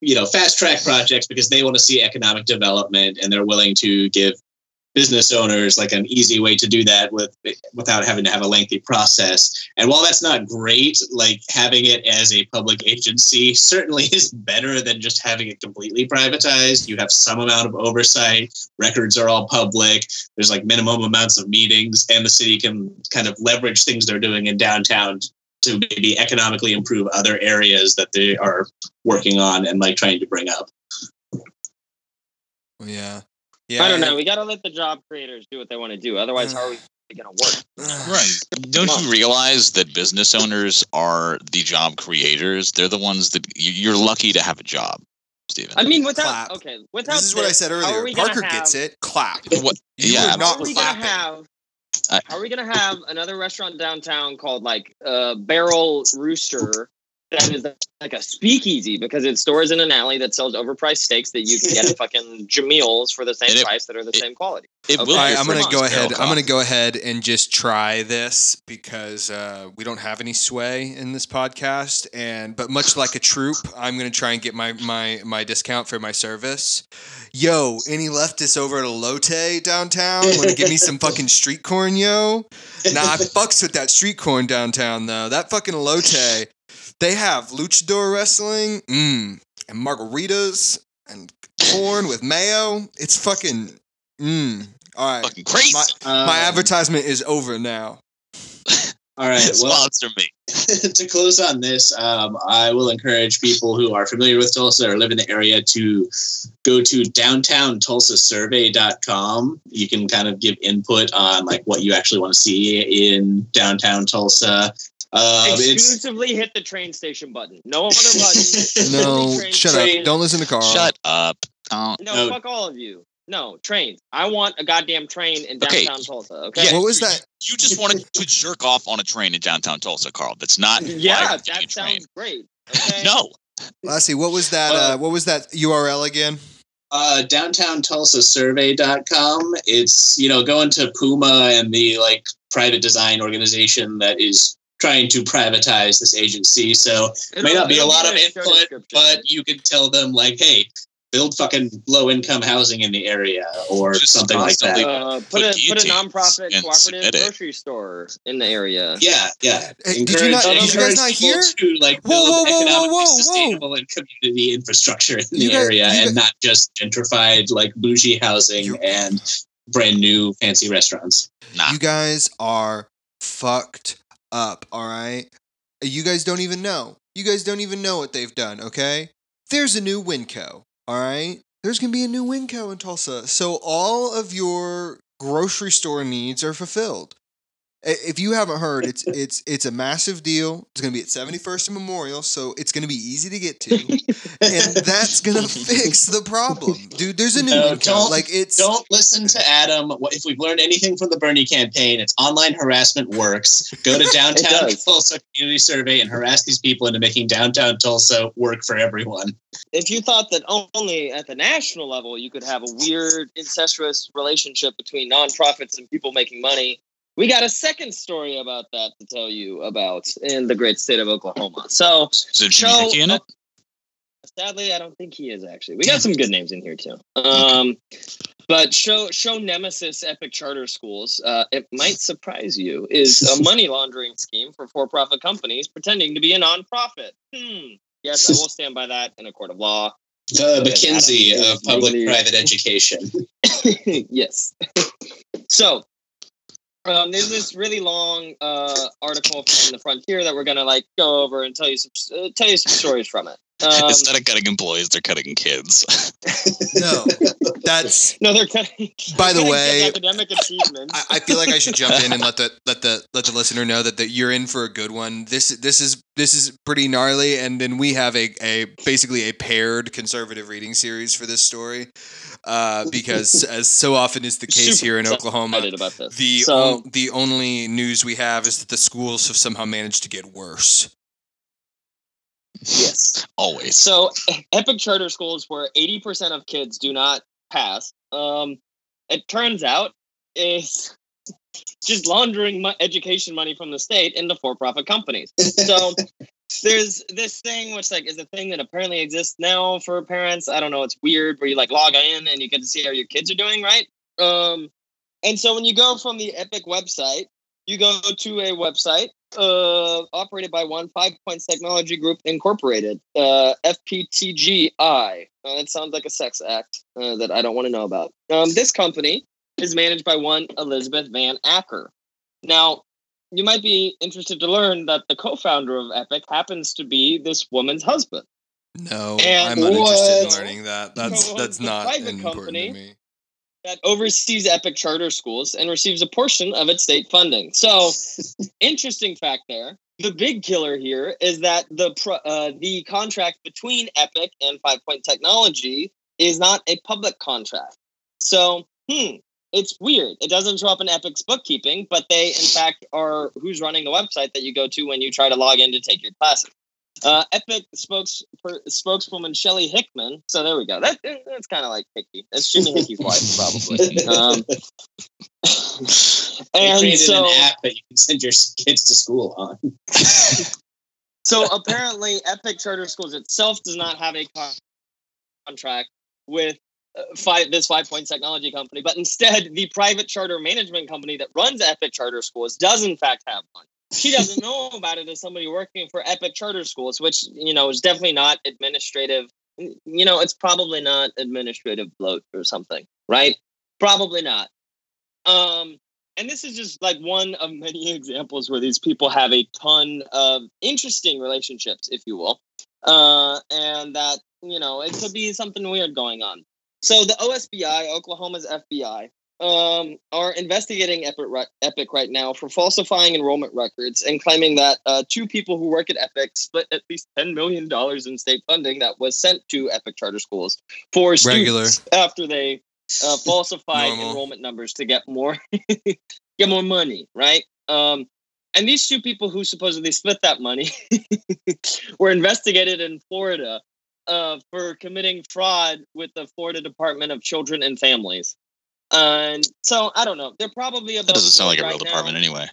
you know fast track projects because they want to see economic development and they're willing to give business owners like an easy way to do that with without having to have a lengthy process. And while that's not great like having it as a public agency certainly is better than just having it completely privatized. You have some amount of oversight records are all public there's like minimum amounts of meetings and the city can kind of leverage things they're doing in downtown to maybe economically improve other areas that they are working on and like trying to bring up Yeah. Yeah. I don't know. We got to let the job creators do what they want to do. Otherwise, how are we going to work? Right. Don't you realize that business owners are the job creators? They're the ones that you- you're lucky to have a job, Stephen. I mean, without Clap. okay, without This is what I said earlier. Parker have- gets it. Clap. What? You yeah, are How not are we gonna clapping. have? I- are we gonna have another restaurant downtown called like uh, Barrel Rooster that is like a speakeasy because it stores in an alley that sells overpriced steaks that you can get at fucking Jamil's for the same it- price that are the it- same quality. it Okay. will. All right, I'm gonna go Barrel ahead. I'm gonna go ahead and just try this because uh, we don't have any sway in this podcast, and but much like a troop, I'm gonna try and get my my my discount for my service. Yo, any leftists over at Elote downtown want to give me some fucking street corn, yo? Nah, I fucks with that street corn downtown though. That fucking Elote, they have luchador wrestling, mm, and margaritas and corn with mayo. It's fucking mm. All right. Fucking crazy. My, Um, my advertisement is over now. all right well Sponsor me. to close on this, um, I will encourage people who are familiar with Tulsa or live in the area to go to downtowntulsasurvey.com. You can kind of give input on like what you actually want to see in downtown Tulsa. Um, it's Exclusively hit the train station button. No other button. No, Only train shut station. up. Don't listen to Carl. Shut up. Don't. No, No. fuck all of you. No trains. I want a goddamn train in Okay. downtown Tulsa. Okay. Yeah, What was that? You just wanted to jerk off on a train in downtown Tulsa, Carl. That's not. Yeah, we're that train. sounds great. Okay. No. Lassie, what was that? Uh, Uh, what was that URL again? uh, downtowntulsasurvey.com. It's, you know, going to Puma and the like private design organization that is trying to privatize this agency. So It'll- may not be a lot of input, but you can tell them like, hey, build fucking low income housing in the area or Just something like that. uh, put put a put a nonprofit cooperative grocery store in the area. Yeah, yeah. Hey, did you not- did you encourage guys not people hear? To like Whoa, build whoa, whoa, whoa, economically whoa, whoa. sustainable and community infrastructure in the You guys- area, you and guys- not just gentrified like bougie housing You- and brand new fancy restaurants. Nah. You guys are fucked up. All right, you guys don't even know. You guys don't even know what they've done. Okay, there's a new Winco. All right, there's gonna be a new Winco in Tulsa, so all of your grocery store needs are fulfilled. I- If you haven't heard, it's it's it's a massive deal. It's gonna be at 71st and Memorial, so it's gonna be easy to get to, and that's gonna fix the problem, dude. There's a new No, don't- like it's Don't listen to Adam. If we've learned anything from the Bernie campaign, it's online harassment works. Go to downtown does. Tulsa community survey and harass these people into making downtown Tulsa work for everyone. if you thought that only at the national level you could have a weird incestuous relationship between nonprofits and people making money, we got a second story about that to tell you about in the great state of Oklahoma. So Is there Jimmy in it? sadly, I don't think he is actually. We got some good names in here too. Um, but show show Nemesis Epic Charter Schools. Uh, it might surprise you is a money laundering scheme for for profit companies pretending to be a nonprofit. Hmm. Yes, I will stand by that in a court of law. The McKinsey of public-private education. yes. so um, there's this really long uh, article from the Frontier that we're gonna like go over and tell you some uh, tell you some stories from it. Um, Instead of cutting employees, they're cutting kids. no. That's no, they're cutting. By the cutting way, academic achievement. I, I feel like I should jump in and let the let the let the listener know that, that you're in for a good one. This this is this is pretty gnarly, and then we have a, a basically a paired conservative reading series for this story, uh, because as so often is the case Super here in Oklahoma, about this. the so on- the only news we have is that the schools have somehow managed to get worse. Yes. Always. So Epic Charter Schools, where eighty percent of kids do not pass, um, it turns out is just laundering mo- education money from the state into for-profit companies. So there's this thing which like is a thing that apparently exists now for parents. I don't know. It's weird where you like log in and you get to see how your kids are doing, right? Um, and so when you go from the Epic website, you go to a website uh, operated by one Five Points Technology Group Incorporated, uh, FPTGI. Uh, that sounds like a sex act uh, that I don't want to know about. Um, this company is managed by one Elizabeth Van Acker. Now, you might be interested to learn that the co-founder of Epic happens to be this woman's husband. No, And I'm uninterested in learning that. That's that's not important company- to me. That oversees Epic charter schools and receives a portion of its state funding. So, interesting fact there. The big killer here is that the uh, the contract between Epic and Five Point Technology is not a public contract. So, hmm, it's weird. It doesn't show up in Epic's bookkeeping, but they, in fact, are who's running the website that you go to when you try to log in to take your classes. Uh, Epic spokes, spokeswoman Shelly Hickman. So there we go. That, that's kind of like Hickey. That's Jimmy Hickey's wife, probably. Um, and created so, an app that you can send your kids to school on. so apparently, Epic Charter Schools itself does not have a con- contract with uh, five this Five Point Technology company, but instead, the private charter management company that runs Epic Charter Schools does in fact have one. She doesn't know about it as somebody working for Epic Charter Schools, which you know is definitely not administrative. You know, it's probably not administrative bloat or something, right? Probably not. Um, and this is just like one of many examples where these people have a ton of interesting relationships, if you will, uh, and that you know it could be something weird going on. So the OSBI, Oklahoma's FBI, um, are investigating Epic, ri- Epic right now for falsifying enrollment records and claiming that uh, two people who work at Epic split at least ten million dollars in state funding that was sent to Epic charter schools for Regular. students after they uh, falsified enrollment numbers to get more get more money, right? Um, and these two people who supposedly split that money were investigated in Florida uh, for committing fraud with the Florida Department of Children and Families. And so I don't know. They're probably above That doesn't sound like a real department now. anyway.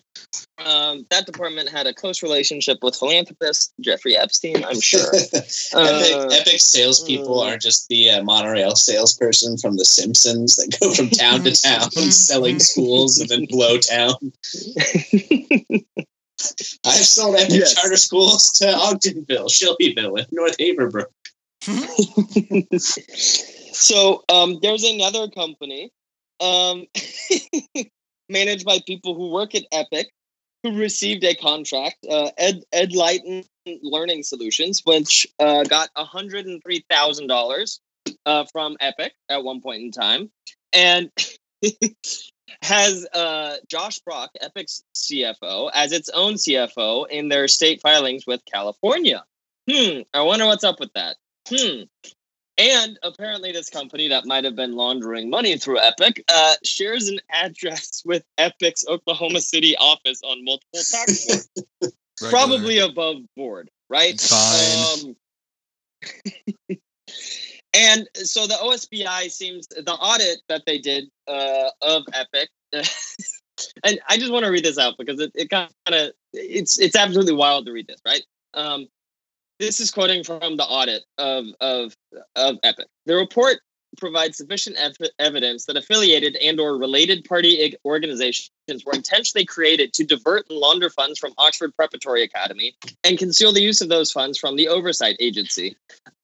Um, that department had a close relationship with philanthropist Jeffrey Epstein, I'm sure. Epic, Uh, Epic salespeople mm. are just the uh, monorail salesperson from The Simpsons that go from town to town selling schools and then blow town. I've sold Epic Yes. charter schools to Ogdenville, Shelbyville, and North Haverbrook. so um, there's another company um, managed by people who work at Epic who received a contract, uh, Ed EdLighten Learning Solutions, which uh, got hundred and three thousand dollars uh, from Epic at one point in time, and has uh, Josh Brock, Epic's CFO, as its own CFO in their state filings with California. Hmm. I wonder what's up with that. Hmm. And apparently, this company that might have been laundering money through Epic uh, shares an address with Epic's Oklahoma City office on multiple tax forms, probably above board, right? Fine. Um, and so the OSBI seems the audit that they did uh, of Epic, and I just want to read this out because it, it kind of it's it's absolutely wild to read this, right? Um, this is quoting from the audit of of of Epic. The report provides sufficient ev- evidence that affiliated and or related party organizations were intentionally created to divert and launder funds from Oxford Preparatory Academy and conceal the use of those funds from the oversight agency.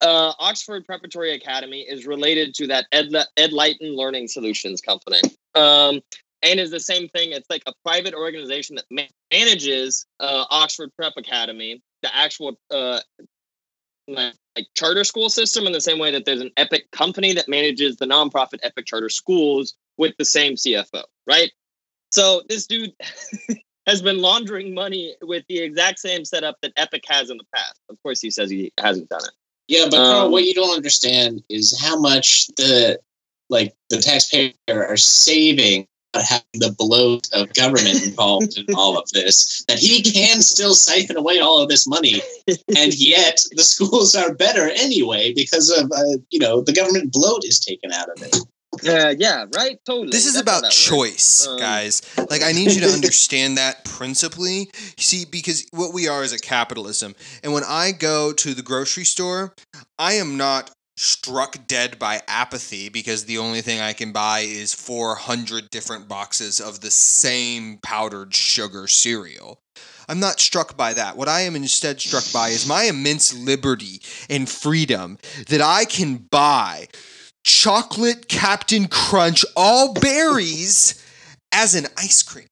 Uh, Oxford Preparatory Academy is related to that Ed, EdLighten Learning Solutions company. Um, and is the same thing. It's like a private organization that ma- manages uh, Oxford Prep Academy, the actual uh, like, like charter school system, in the same way that there's an Epic company that manages the nonprofit Epic charter schools with the same CFO, right? So this dude has been laundering money with the exact same setup that Epic has in the past. Of course, he says he hasn't done it. Yeah, but Carl, Um, what you don't understand is how much the like the taxpayer are saving having the bloat of government involved in all of this. That he can still siphon away all of this money, and yet the schools are better anyway because of uh, you know the government bloat is taken out of it. Uh, yeah, right. Totally. This is That's about choice, Um, guys. Like, I need you to understand that principally. You see, because what we are is a capitalism. And when I go to the grocery store, I am not struck dead by apathy because the only thing I can buy is 400 different boxes of the same powdered sugar cereal. I'm not struck by that. What I am instead struck by is my immense liberty and freedom that I can buy chocolate Captain Crunch all berries as an ice cream.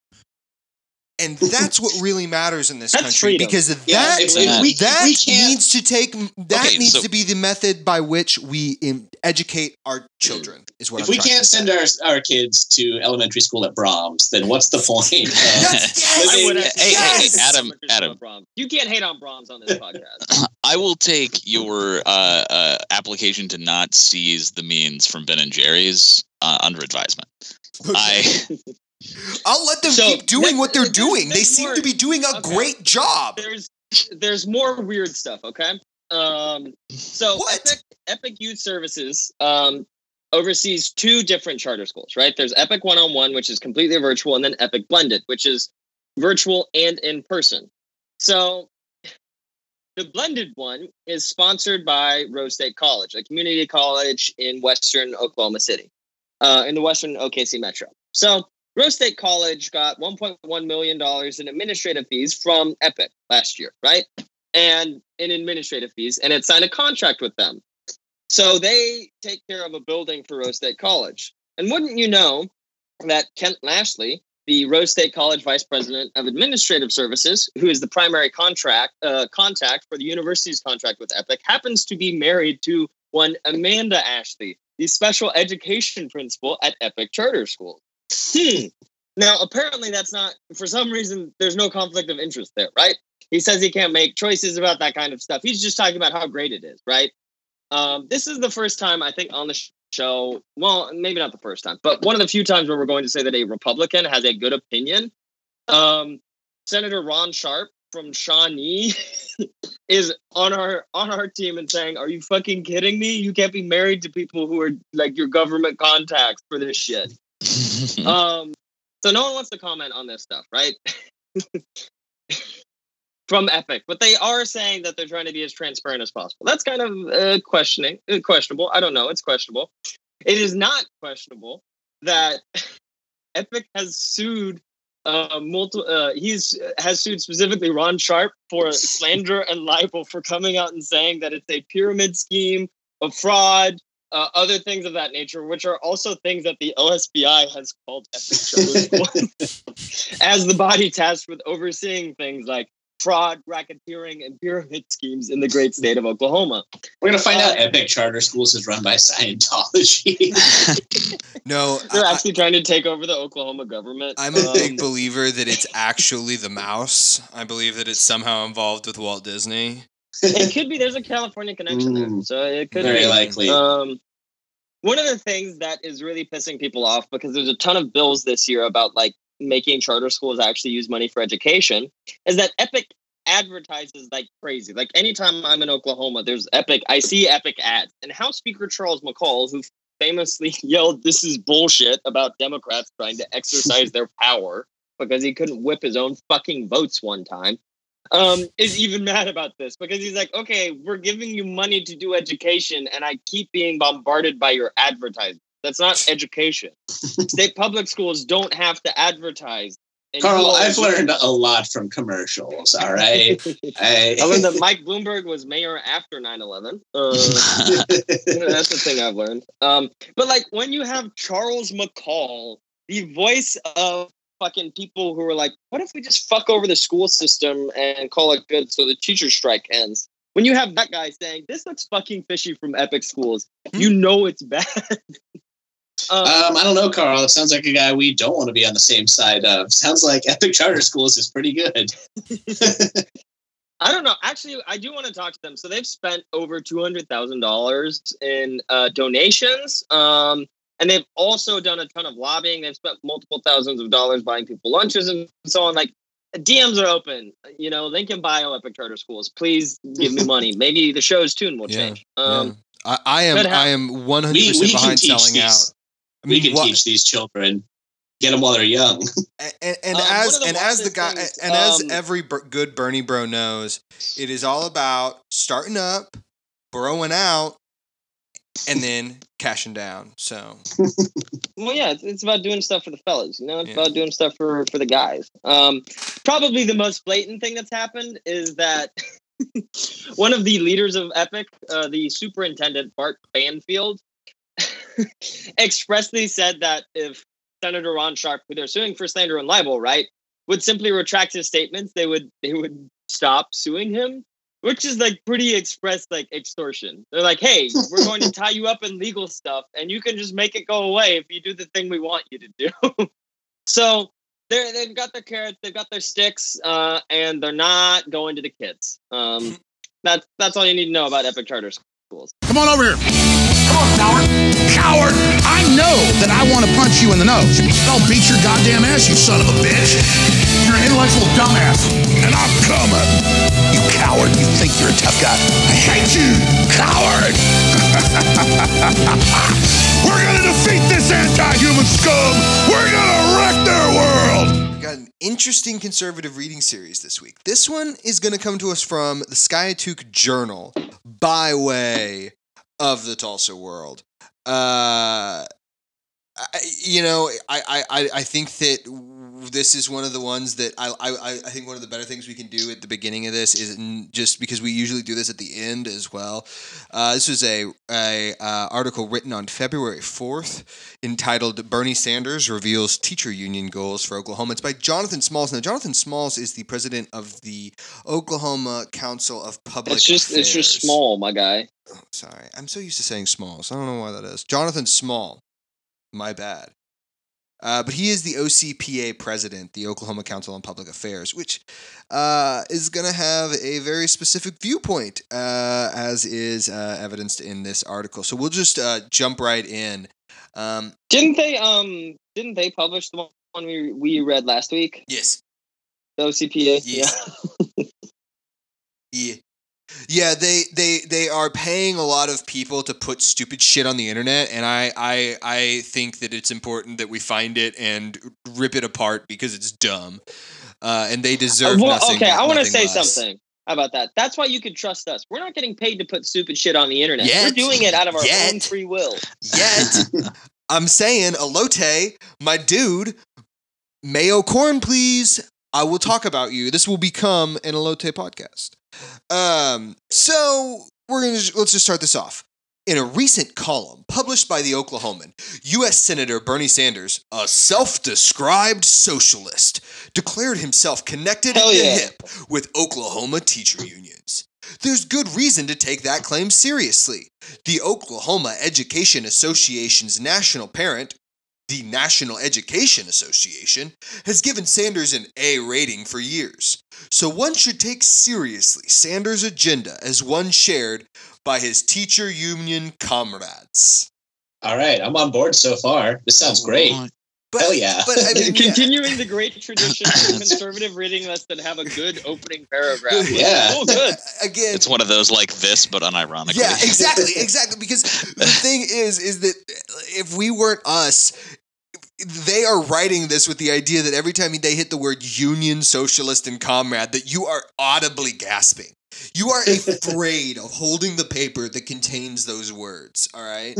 And that's what really matters in this That's country freedom. because Yeah, that if- if we- that we needs to take that Okay, needs so- to be the method by which we educate our children is what If I'm we can't to send our our kids to elementary school at Brahms, then what's the point? of- Yes, yes, would Hey, actually- hey, hey! Adam, Adam. You can't hate on Brahms on this podcast. I will take your uh, uh, application to not seize the means from Ben and Jerry's uh, under advisement. I I'll let them So, keep doing what they're doing. They seem more- to be doing a okay. great job. there's there's more weird stuff. Okay. Um. So What? Epic Epic Youth Services um oversees two different charter schools. Right. There's Epic One on One, which is completely virtual, and then Epic Blended, which is virtual and in person. So the blended one is sponsored by Rose State College, a community college in Western Oklahoma City, uh, in the Western OKC metro. So Rose State College got $1.1 million in administrative fees from Epic last year, right? And in administrative fees, and it signed a contract with them. So they take care of a building for Rose State College. And wouldn't you know that Kent Lashley, the Rose State College Vice President of Administrative Services, who is the primary contract uh, contact for the university's contract with Epic, happens to be married to one Amanda Lashley, the special education principal at Epic Charter School. Hmm. Now, apparently, that's not for some reason. There's no conflict of interest there, right? He says he can't make choices about that kind of stuff. He's just talking about how great it is, right? Um, this is the first time I think on the show. Well, maybe not the first time, but one of the few times where we're going to say that a Republican has a good opinion. Um, Senator Ron Sharp from Shawnee is on our on our team and saying, "Are you fucking kidding me? You can't be married to people who are like your government contacts for this shit." Um, so no one wants to comment on this stuff, right? From Epic, but they are saying that they're trying to be as transparent as possible. That's kind of uh, questioning, uh, questionable. I don't know. It's questionable. It is not questionable that Epic has sued uh, multiple. Uh, he's has sued specifically Ron Sharp for slander and libel for coming out and saying that it's a pyramid scheme of fraud uh, other things of that nature, which are also things that the OSBI has called epic as the body tasked with overseeing things like fraud, racketeering, and pyramid schemes in the great state of Oklahoma. We're gonna find Uh, out Epic Charter Schools is run by Scientology. No, They're I, actually trying to take over the Oklahoma government. I'm a Um, big believer that it's actually the mouse. I believe that it's somehow involved with Walt Disney. It could be there's a California connection there, Mm. so it could Very be. likely. Um, one of the things that is really pissing people off because there's a ton of bills this year about like making charter schools actually use money for education is that Epic advertises like crazy. Like anytime I'm in Oklahoma, there's Epic. I see Epic ads, and House Speaker Charles McCall, who famously yelled, "This is bullshit" about Democrats trying to exercise their power because he couldn't whip his own fucking votes one time um, is even mad about this because he's like, okay, we're giving you money to do education, and I keep being bombarded by your advertising. That's not education. State public schools don't have to advertise. Carl, I've learned a lot from commercials. All right, I, I learned that Mike Bloomberg was mayor after 9-11. Uh, that's the thing I've learned. Um, but like when you have Charles McCall, the voice of fucking people who are like, what if we just fuck over the school system and call it good so the teacher strike ends? When you have that guy saying this looks fucking fishy from Epic Schools, you know it's bad. um, Um, I don't know, Carl. It sounds like a guy we don't want to be on the same side of. Sounds like Epic Charter Schools is pretty good. I don't know. Actually, I do want to talk to them. So they've spent over two hundred thousand dollars in uh, donations, um, and they've also done a ton of lobbying. They've spent multiple thousands of dollars buying people lunches and so on. Like DMs are open. You know, link in bio, Epic Charter Schools. Please give me money. Maybe the show's tune will Yeah, change. Um, yeah. I, I am I am 100 We, we percent behind selling these. out. I we mean, can what- teach these children. Get them while they're young. And, and, and Um, as and as the guy things, and as um, every bur- good Bernie bro knows, it is all about starting up, broing out, and then cashing down. So Well, yeah, it's, it's about doing stuff for the fellas. You know, it's Yeah. about doing stuff for for the guys. Um, probably the most blatant thing that's happened is that one of the leaders of Epic, uh, the superintendent Bart Banfield, expressly said that if Senator Ron Sharp, who they're suing for slander and libel, right, would simply retract his statements, they would they would stop suing him. Which is like pretty express like extortion. They're like, hey, we're going to tie you up in legal stuff and you can just make it go away if you do the thing we want you to do. so they're they've got their carrots, they've got their sticks, uh, and they're not going to the kids. Um, that's that's all you need to know about Epic Charter Schools. Come on over here. Come on, coward. Coward. I know that I want to punch you in the nose. I'll beat your goddamn ass, you son of a bitch. You're an intellectual dumbass. And I'm coming. Coward. You think you're a tough guy. I hate you, coward. We're to defeat this anti-human scum. We're to wreck their world. we got an interesting conservative reading series this week. This one is to come to us from the Skiatook Journal by way of the Tulsa World. Uh, I, you know, I, I- I think that this is one of the ones that I, I, I think one of the better things we can do at the beginning of this is just because we usually do this at the end as well. Uh, this was a, a uh, article written on February 4th entitled Bernie Sanders Reveals Teacher Union Goals for Oklahoma. It's by Jonathan Smalls. Now, Jonathan Smalls is the president of the Oklahoma Council of Public It's just it's just small, my guy. Oh, sorry. I'm so used to saying Smalls. I don't know why that is. Jonathan Small. My bad. Uh, but he is the OCPA president, the Oklahoma Council on Public Affairs, which uh, is going to have a very specific viewpoint, uh, as is uh, evidenced in this article. So we'll just uh, jump right in. Um, Didn't they um didn't they publish the one we we read last week? yes. The OCPA. Yes. Yeah. Yeah, they, they they are paying a lot of people to put stupid shit on the internet, and I, I I think that it's important that we find it and rip it apart because it's dumb, uh, and they deserve well, nothing. okay, I want to say less. something about that. That's why you can trust us. We're not getting paid to put stupid shit on the internet. Yet. We're doing it out of our Yet. own free will. Yet, I'm saying, Elote, my dude, mayo corn, please. I will talk about you. This will become an Elote podcast. Um, so we're gonna let's just start this off. In a recent column published by the Oklahoman, U.S. Senator Bernie Sanders, a self described socialist, declared himself connected Hell the yeah. hip with Oklahoma teacher unions. There's good reason to take that claim seriously. The Oklahoma Education Association's national parent, the National Education Association, has given Sanders an A rating for years. So one should take seriously Sanders' agenda as one shared by his teacher union comrades. All right, I'm on board so far. This sounds great. But, Hell yeah. But I mean, yeah. Continuing the great tradition of conservative reading lists that have a good opening paragraph. Yeah. Oh, good. again, It's one of those like this, but unironically. Yeah, exactly, exactly. Because the thing is, is that if we weren't us, they are writing this with the idea that every time they hit the word union, socialist, and comrade, that you are audibly gasping. You are afraid of holding the paper that contains those words. All right.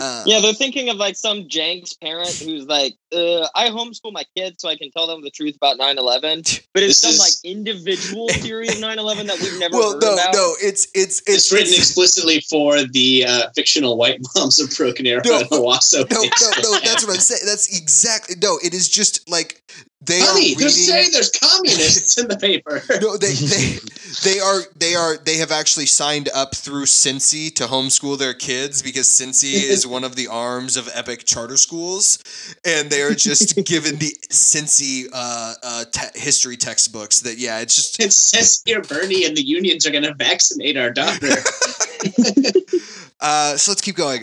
Uh, Yeah, they're thinking of like some Jenks parent who's like, uh, I homeschool my kids so I can tell them the truth about 9 11. But it's This some is- like individual theory of 9 11 that we've never Well, heard no, about. no, it's it's it's, It's written it's- explicitly for the uh, fictional white moms of Broken Arrow No, and Owasso. no, no, no. That's what I'm saying. That's exactly no. It is just like they Honey, are they're saying there's communists in the paper. no, they, they they are they are they have actually signed up through Cincy to homeschool their kids because Cincy is one of the arms of Epic Charter Schools, and they are just given the Cincy uh, uh, te- history textbooks. That yeah, it's just It says here Bernie and the unions are going to vaccinate our daughter. Uh, so let's keep going.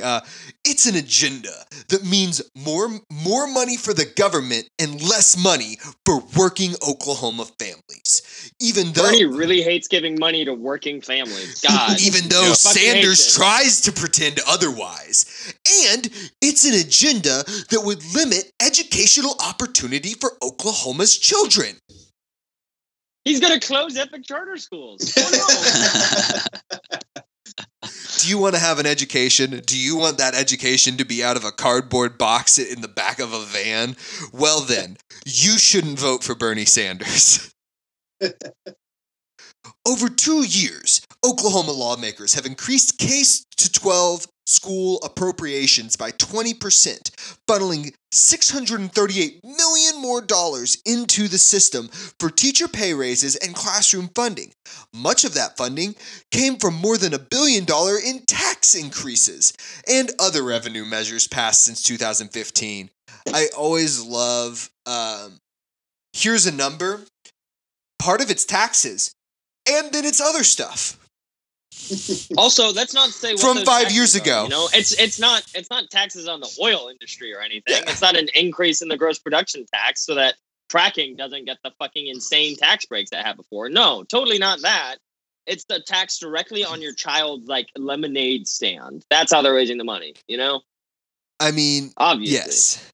It's an agenda that means more more money for the government and less money for working Oklahoma families. Even though Bernie really hates giving money to working families. God. even though Yeah. Fucking Sanders tries to pretend otherwise. And it's an agenda that would limit educational opportunity for Oklahoma's children. He's going to close Epic Charter Schools. Oh, no. Do you want to have an education? Do you want that education to be out of a cardboard box in the back of a van? Well, then, you shouldn't vote for Bernie Sanders. Over two years, Oklahoma lawmakers have increased case to 12 school appropriations by 20%, funneling 638 million more dollars into the system for teacher pay raises and classroom funding. Much of that funding came from more than a billion dollar in tax increases and other revenue measures passed since 2015. I always love um, here's a number, part of it's taxes, and then it's other stuff. Also, let's not say From five years are, ago. You know, it's it's not it's not taxes on the oil industry or anything. It's not an increase in the gross production tax so that fracking doesn't get the fucking insane tax breaks that had before. No, totally not that. It's the tax directly on your child's like lemonade stand. That's how they're raising the money. You know, I mean, obviously. Yes.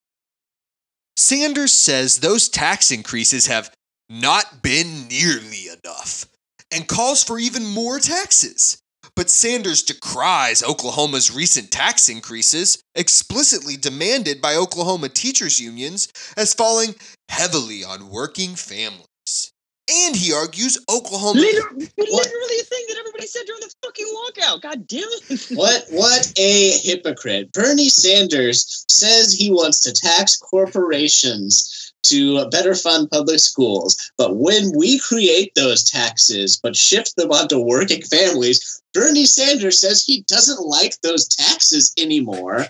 Sanders says those tax increases have not been nearly enough and calls for even more taxes. But Sanders decries Oklahoma's recent tax increases, explicitly demanded by Oklahoma teachers' unions, as falling heavily on working families. And he argues Oklahoma. Literally, literally a thing that everybody said during the fucking walkout. God damn it. what what a hypocrite. Bernie Sanders says he wants to tax corporations to better fund public schools. But when we create those taxes but shift them onto working families, Bernie Sanders says he doesn't like those taxes anymore.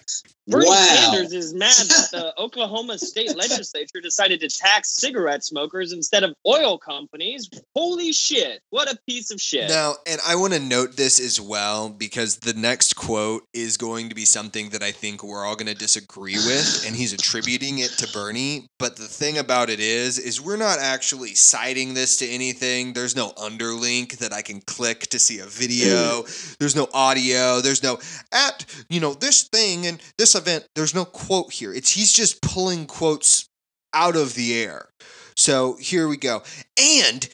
Bernie wow. Sanders is mad that the Oklahoma state legislature decided to tax cigarette smokers instead of oil companies. Holy shit. What a piece of shit. Now, and I want to note this as well because the next quote is going to be something that I think we're all going to disagree with, and he's attributing it to Bernie. But the thing about it is, is we're not actually citing this to anything. There's no underlink that I can click to see a video. There's no audio. There's no at you know this thing and this event. There's no quote here. It's he's just pulling quotes out of the air. So here we go. And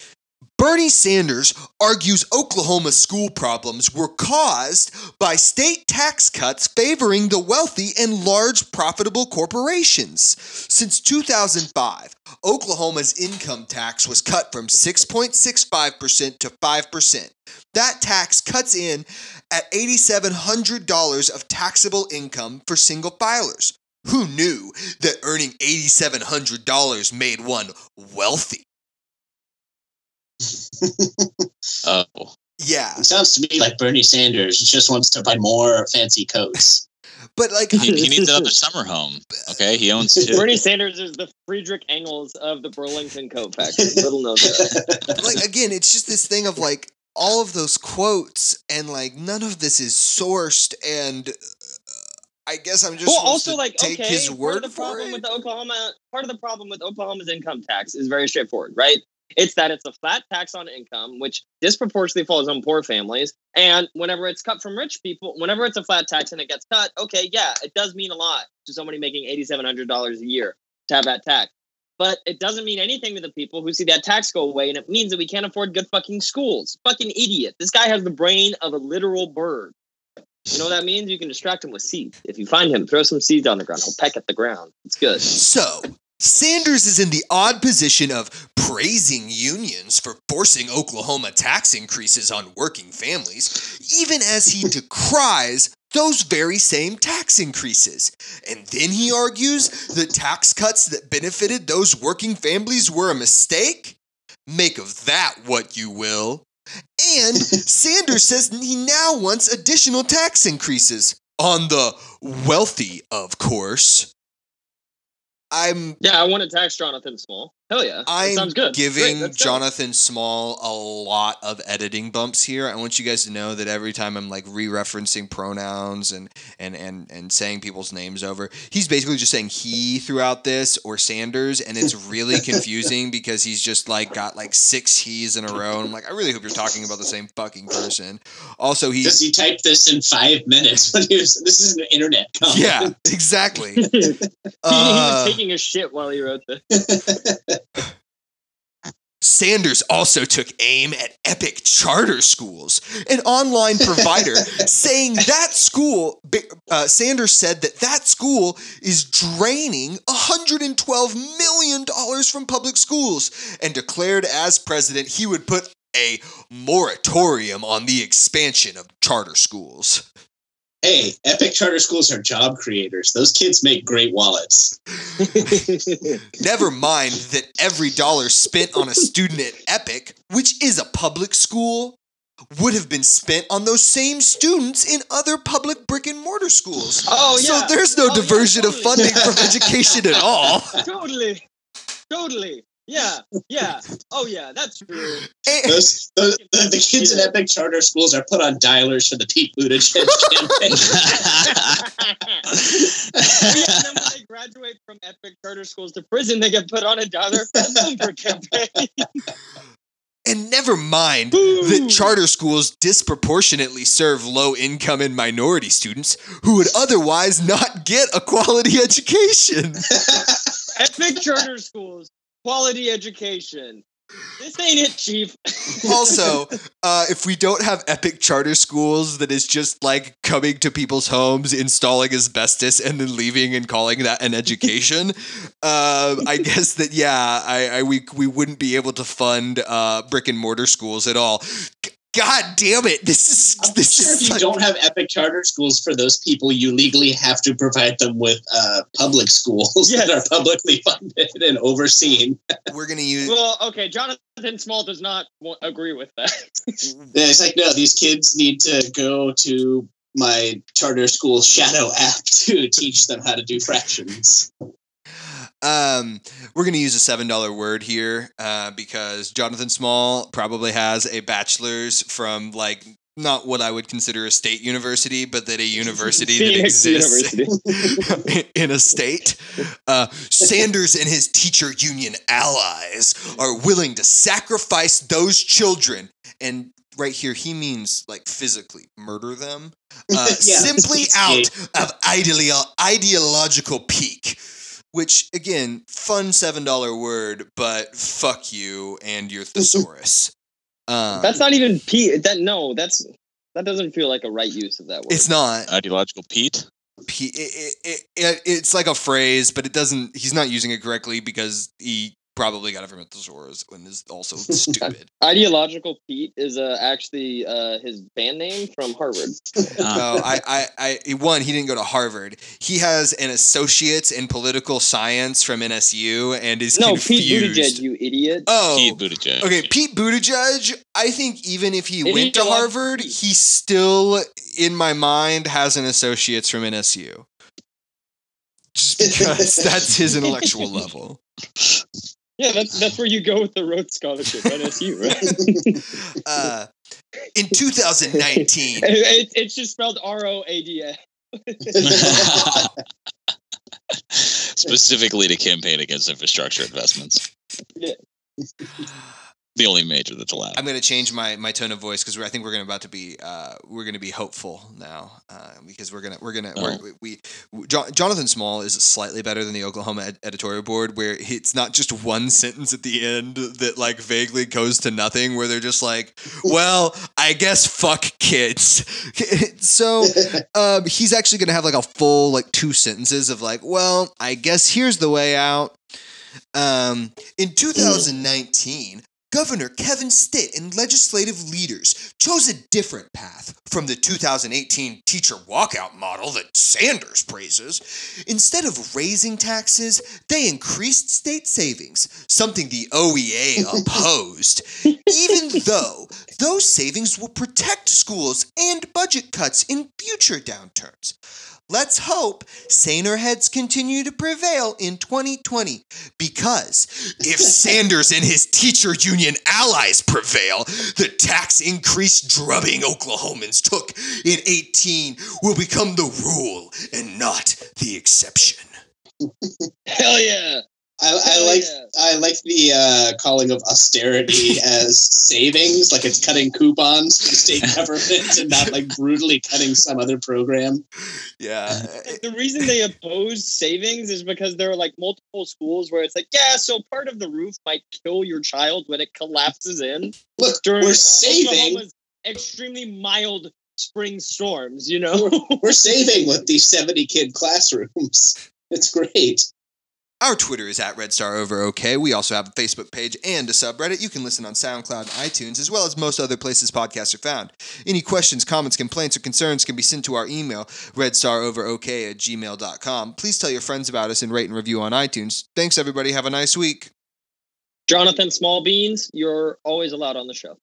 Bernie Sanders argues Oklahoma school problems were caused by state tax cuts favoring the wealthy and large profitable corporations. Since 2005, Oklahoma's income tax was cut from 6.65% to 5%. That tax cuts in at $8,700 of taxable income for single filers. Who knew that earning $8,700 made one wealthy? Oh, Yeah, It sounds to me like Bernie Sanders just wants to buy more fancy coats. but like, he, he needs another summer home. Okay, he owns two. Bernie Sanders is the Friedrich Engels of the Burlington Coat Factory. Little known that. like again, it's just this thing of like all of those quotes and like none of this is sourced and. uh, I guess I'm just Well, supposed also to like take okay, his part word of the for problem it. with the Oklahoma part of the problem with Oklahoma's income tax is very straightforward, right? It's that it's a flat tax on income, which disproportionately falls on poor families. And whenever it's cut from rich people, whenever it's a flat tax and it gets cut, okay, yeah, it does mean a lot to somebody making eighty-seven hundred dollars a year to have that tax. But it doesn't mean anything to the people who see that tax go away, and it means that we can't afford good fucking schools. Fucking idiot. This guy has the brain of a literal bird. You know what that means? You can distract him with seeds. If you find him, throw some seeds on the ground. He'll peck at the ground. It's good. So, Sanders is in the odd position of praising unions for forcing Oklahoma tax increases on working families, even as he decries those very same tax increases. And then he argues the tax cuts that benefited those working families were a mistake? Make of that what you will. And Sanders says he now wants additional tax increases on the wealthy, of course. I'm Yeah, I want to tax Jonathan Small. Hell yeah. I'm good. giving Great, let's go. Jonathan Small a lot of editing bumps here. I want you guys to know that every time I'm like re-referencing pronouns and and and and saying people's names over, he's basically just saying he throughout this or Sanders, and it's really confusing because he's just like got like six he's in a row. And I'm like, I really hope you're talking about the same fucking person. Also, he Does he type this in five minutes? When he was, this is an internet comment. yeah, exactly. he, he Uh, was taking a shit while he wrote this. Sanders also took aim at Epic Charter Schools, an online provider, saying that school, uh, Sanders said that that school is draining $112 million from public schools and declared as president he would put a moratorium on the expansion of charter schools. Hey, Epic Charter Schools are job creators. Those kids make great wallets. Never mind that every dollar spent on a student at Epic, which is a public school, would have been spent on those same students in other public brick and mortar schools. Oh, yeah. So there's no Oh, yeah, diversion of funding from education at all. totally. Totally. Yeah. Yeah. Oh, yeah. That's true. Those, those the, the kids in Epic Charter Schools are put on dialers for the Pete Buttigieg campaign. yeah, and then when they graduate from Epic charter schools to prison, they get put on a dollar for the campaign. And never mind Boo. that charter schools disproportionately serve low income and minority students who would otherwise not get a quality education. Epic charter schools, quality education. This ain't it, Chief. also, uh, if we don't have epic charter schools that is just like coming to people's homes, installing asbestos, and then leaving and calling that an education, uh, I guess that yeah, I, I we we wouldn't be able to fund uh, brick and mortar schools at all. G- God damn it! This is I'm this sure is if you like- don't have Epic Charter Schools for those people, you legally have to provide them with uh, public schools that are publicly funded and overseen. we're gonna use. well, okay, Jonathan Small does not wa- agree with that. Yeah, it's like, no, these kids need to go to my charter school shadow app to teach them how to do fractions. Um, we're gonna use a seven dollar word here uh, because Jonathan Small probably has a bachelor's from like not what I would consider a state university, but that a university that exists University. in a state. Uh, Sanders and his teacher union allies are willing to sacrifice those children, and right here he means like physically murder them, uh, Yeah. simply out of ideolo- ideological pique. Which again, fun seven dollar word, but fuck you and your thesaurus. Um, That's not even Pete. That no, that's that doesn't feel like a right use of that word. It's not. Ideological Pete. P- it, it, it, it's like a phrase, but it doesn't. He's not using it correctly because he probably got it from a thesaurus and is also stupid. Ideological Pete is uh, actually uh, his band name from Harvard. no, I, I, I, one, he didn't go to Harvard. He has an associate's in political science from NSU and is no, confused. Pete Buttigieg, you idiot. Oh, Pete Buttigieg. Okay, Pete Buttigieg, I think even if he Idiot went to Harvard, Pete. he still, in my mind, has an associate's from NSU. Just because that's his intellectual level. Yeah, that's that's where you go with the Rhodes Scholarship, NSU, right? Uh, in 2019, It- it- it's just spelled R O A D A. Specifically to campaign against infrastructure investments. Yeah. The only major that's allowed. I'm going to change my, my tone of voice because I think we're going to about to be uh, we're going to be hopeful now uh, because we're gonna we're gonna Oh. we're, we, we Jo- Jonathan Small is slightly better than the Oklahoma ed- editorial board where it's not just one sentence at the end that like vaguely goes to nothing where they're just like well I guess fuck kids so um, he's actually going to have like a full like two sentences of like well I guess here's the way out um, in 2019 Governor Kevin Stitt and legislative leaders chose a different path from the 2018 teacher walkout model that Sanders praises. Instead of raising taxes, they increased state savings, something the OEA opposed, even though those savings will protect schools and budget cuts in future downturns. Let's hope saner heads continue to prevail in 2020 because if Sanders and his teacher union allies prevail, the tax increase drubbing Oklahomans took in 18 will become the rule and not the exception. Hell yeah! I, I like yeah. I like the uh, calling of austerity as savings, like it's cutting coupons for the state government and not like brutally cutting some other program. Yeah. The reason they oppose savings is because there are like multiple schools where it's like, yeah, so part of the roof might kill your child when it collapses in Look, during we're uh, saving. Oklahoma's extremely mild spring storms. You know, We're saving with these seventy kid classrooms. It's great. Our Twitter is at Red Star Over OK. We also have a Facebook page and a subreddit. You can listen on SoundCloud, and iTunes, as well as most other places podcasts are found. Any questions, comments, complaints, or concerns can be sent to our email, redstaroverok at gmail.com. Please tell your friends about us and rate and review on iTunes. Thanks, everybody. Have a nice week. Jonathan Small Beans, you're always allowed on the show.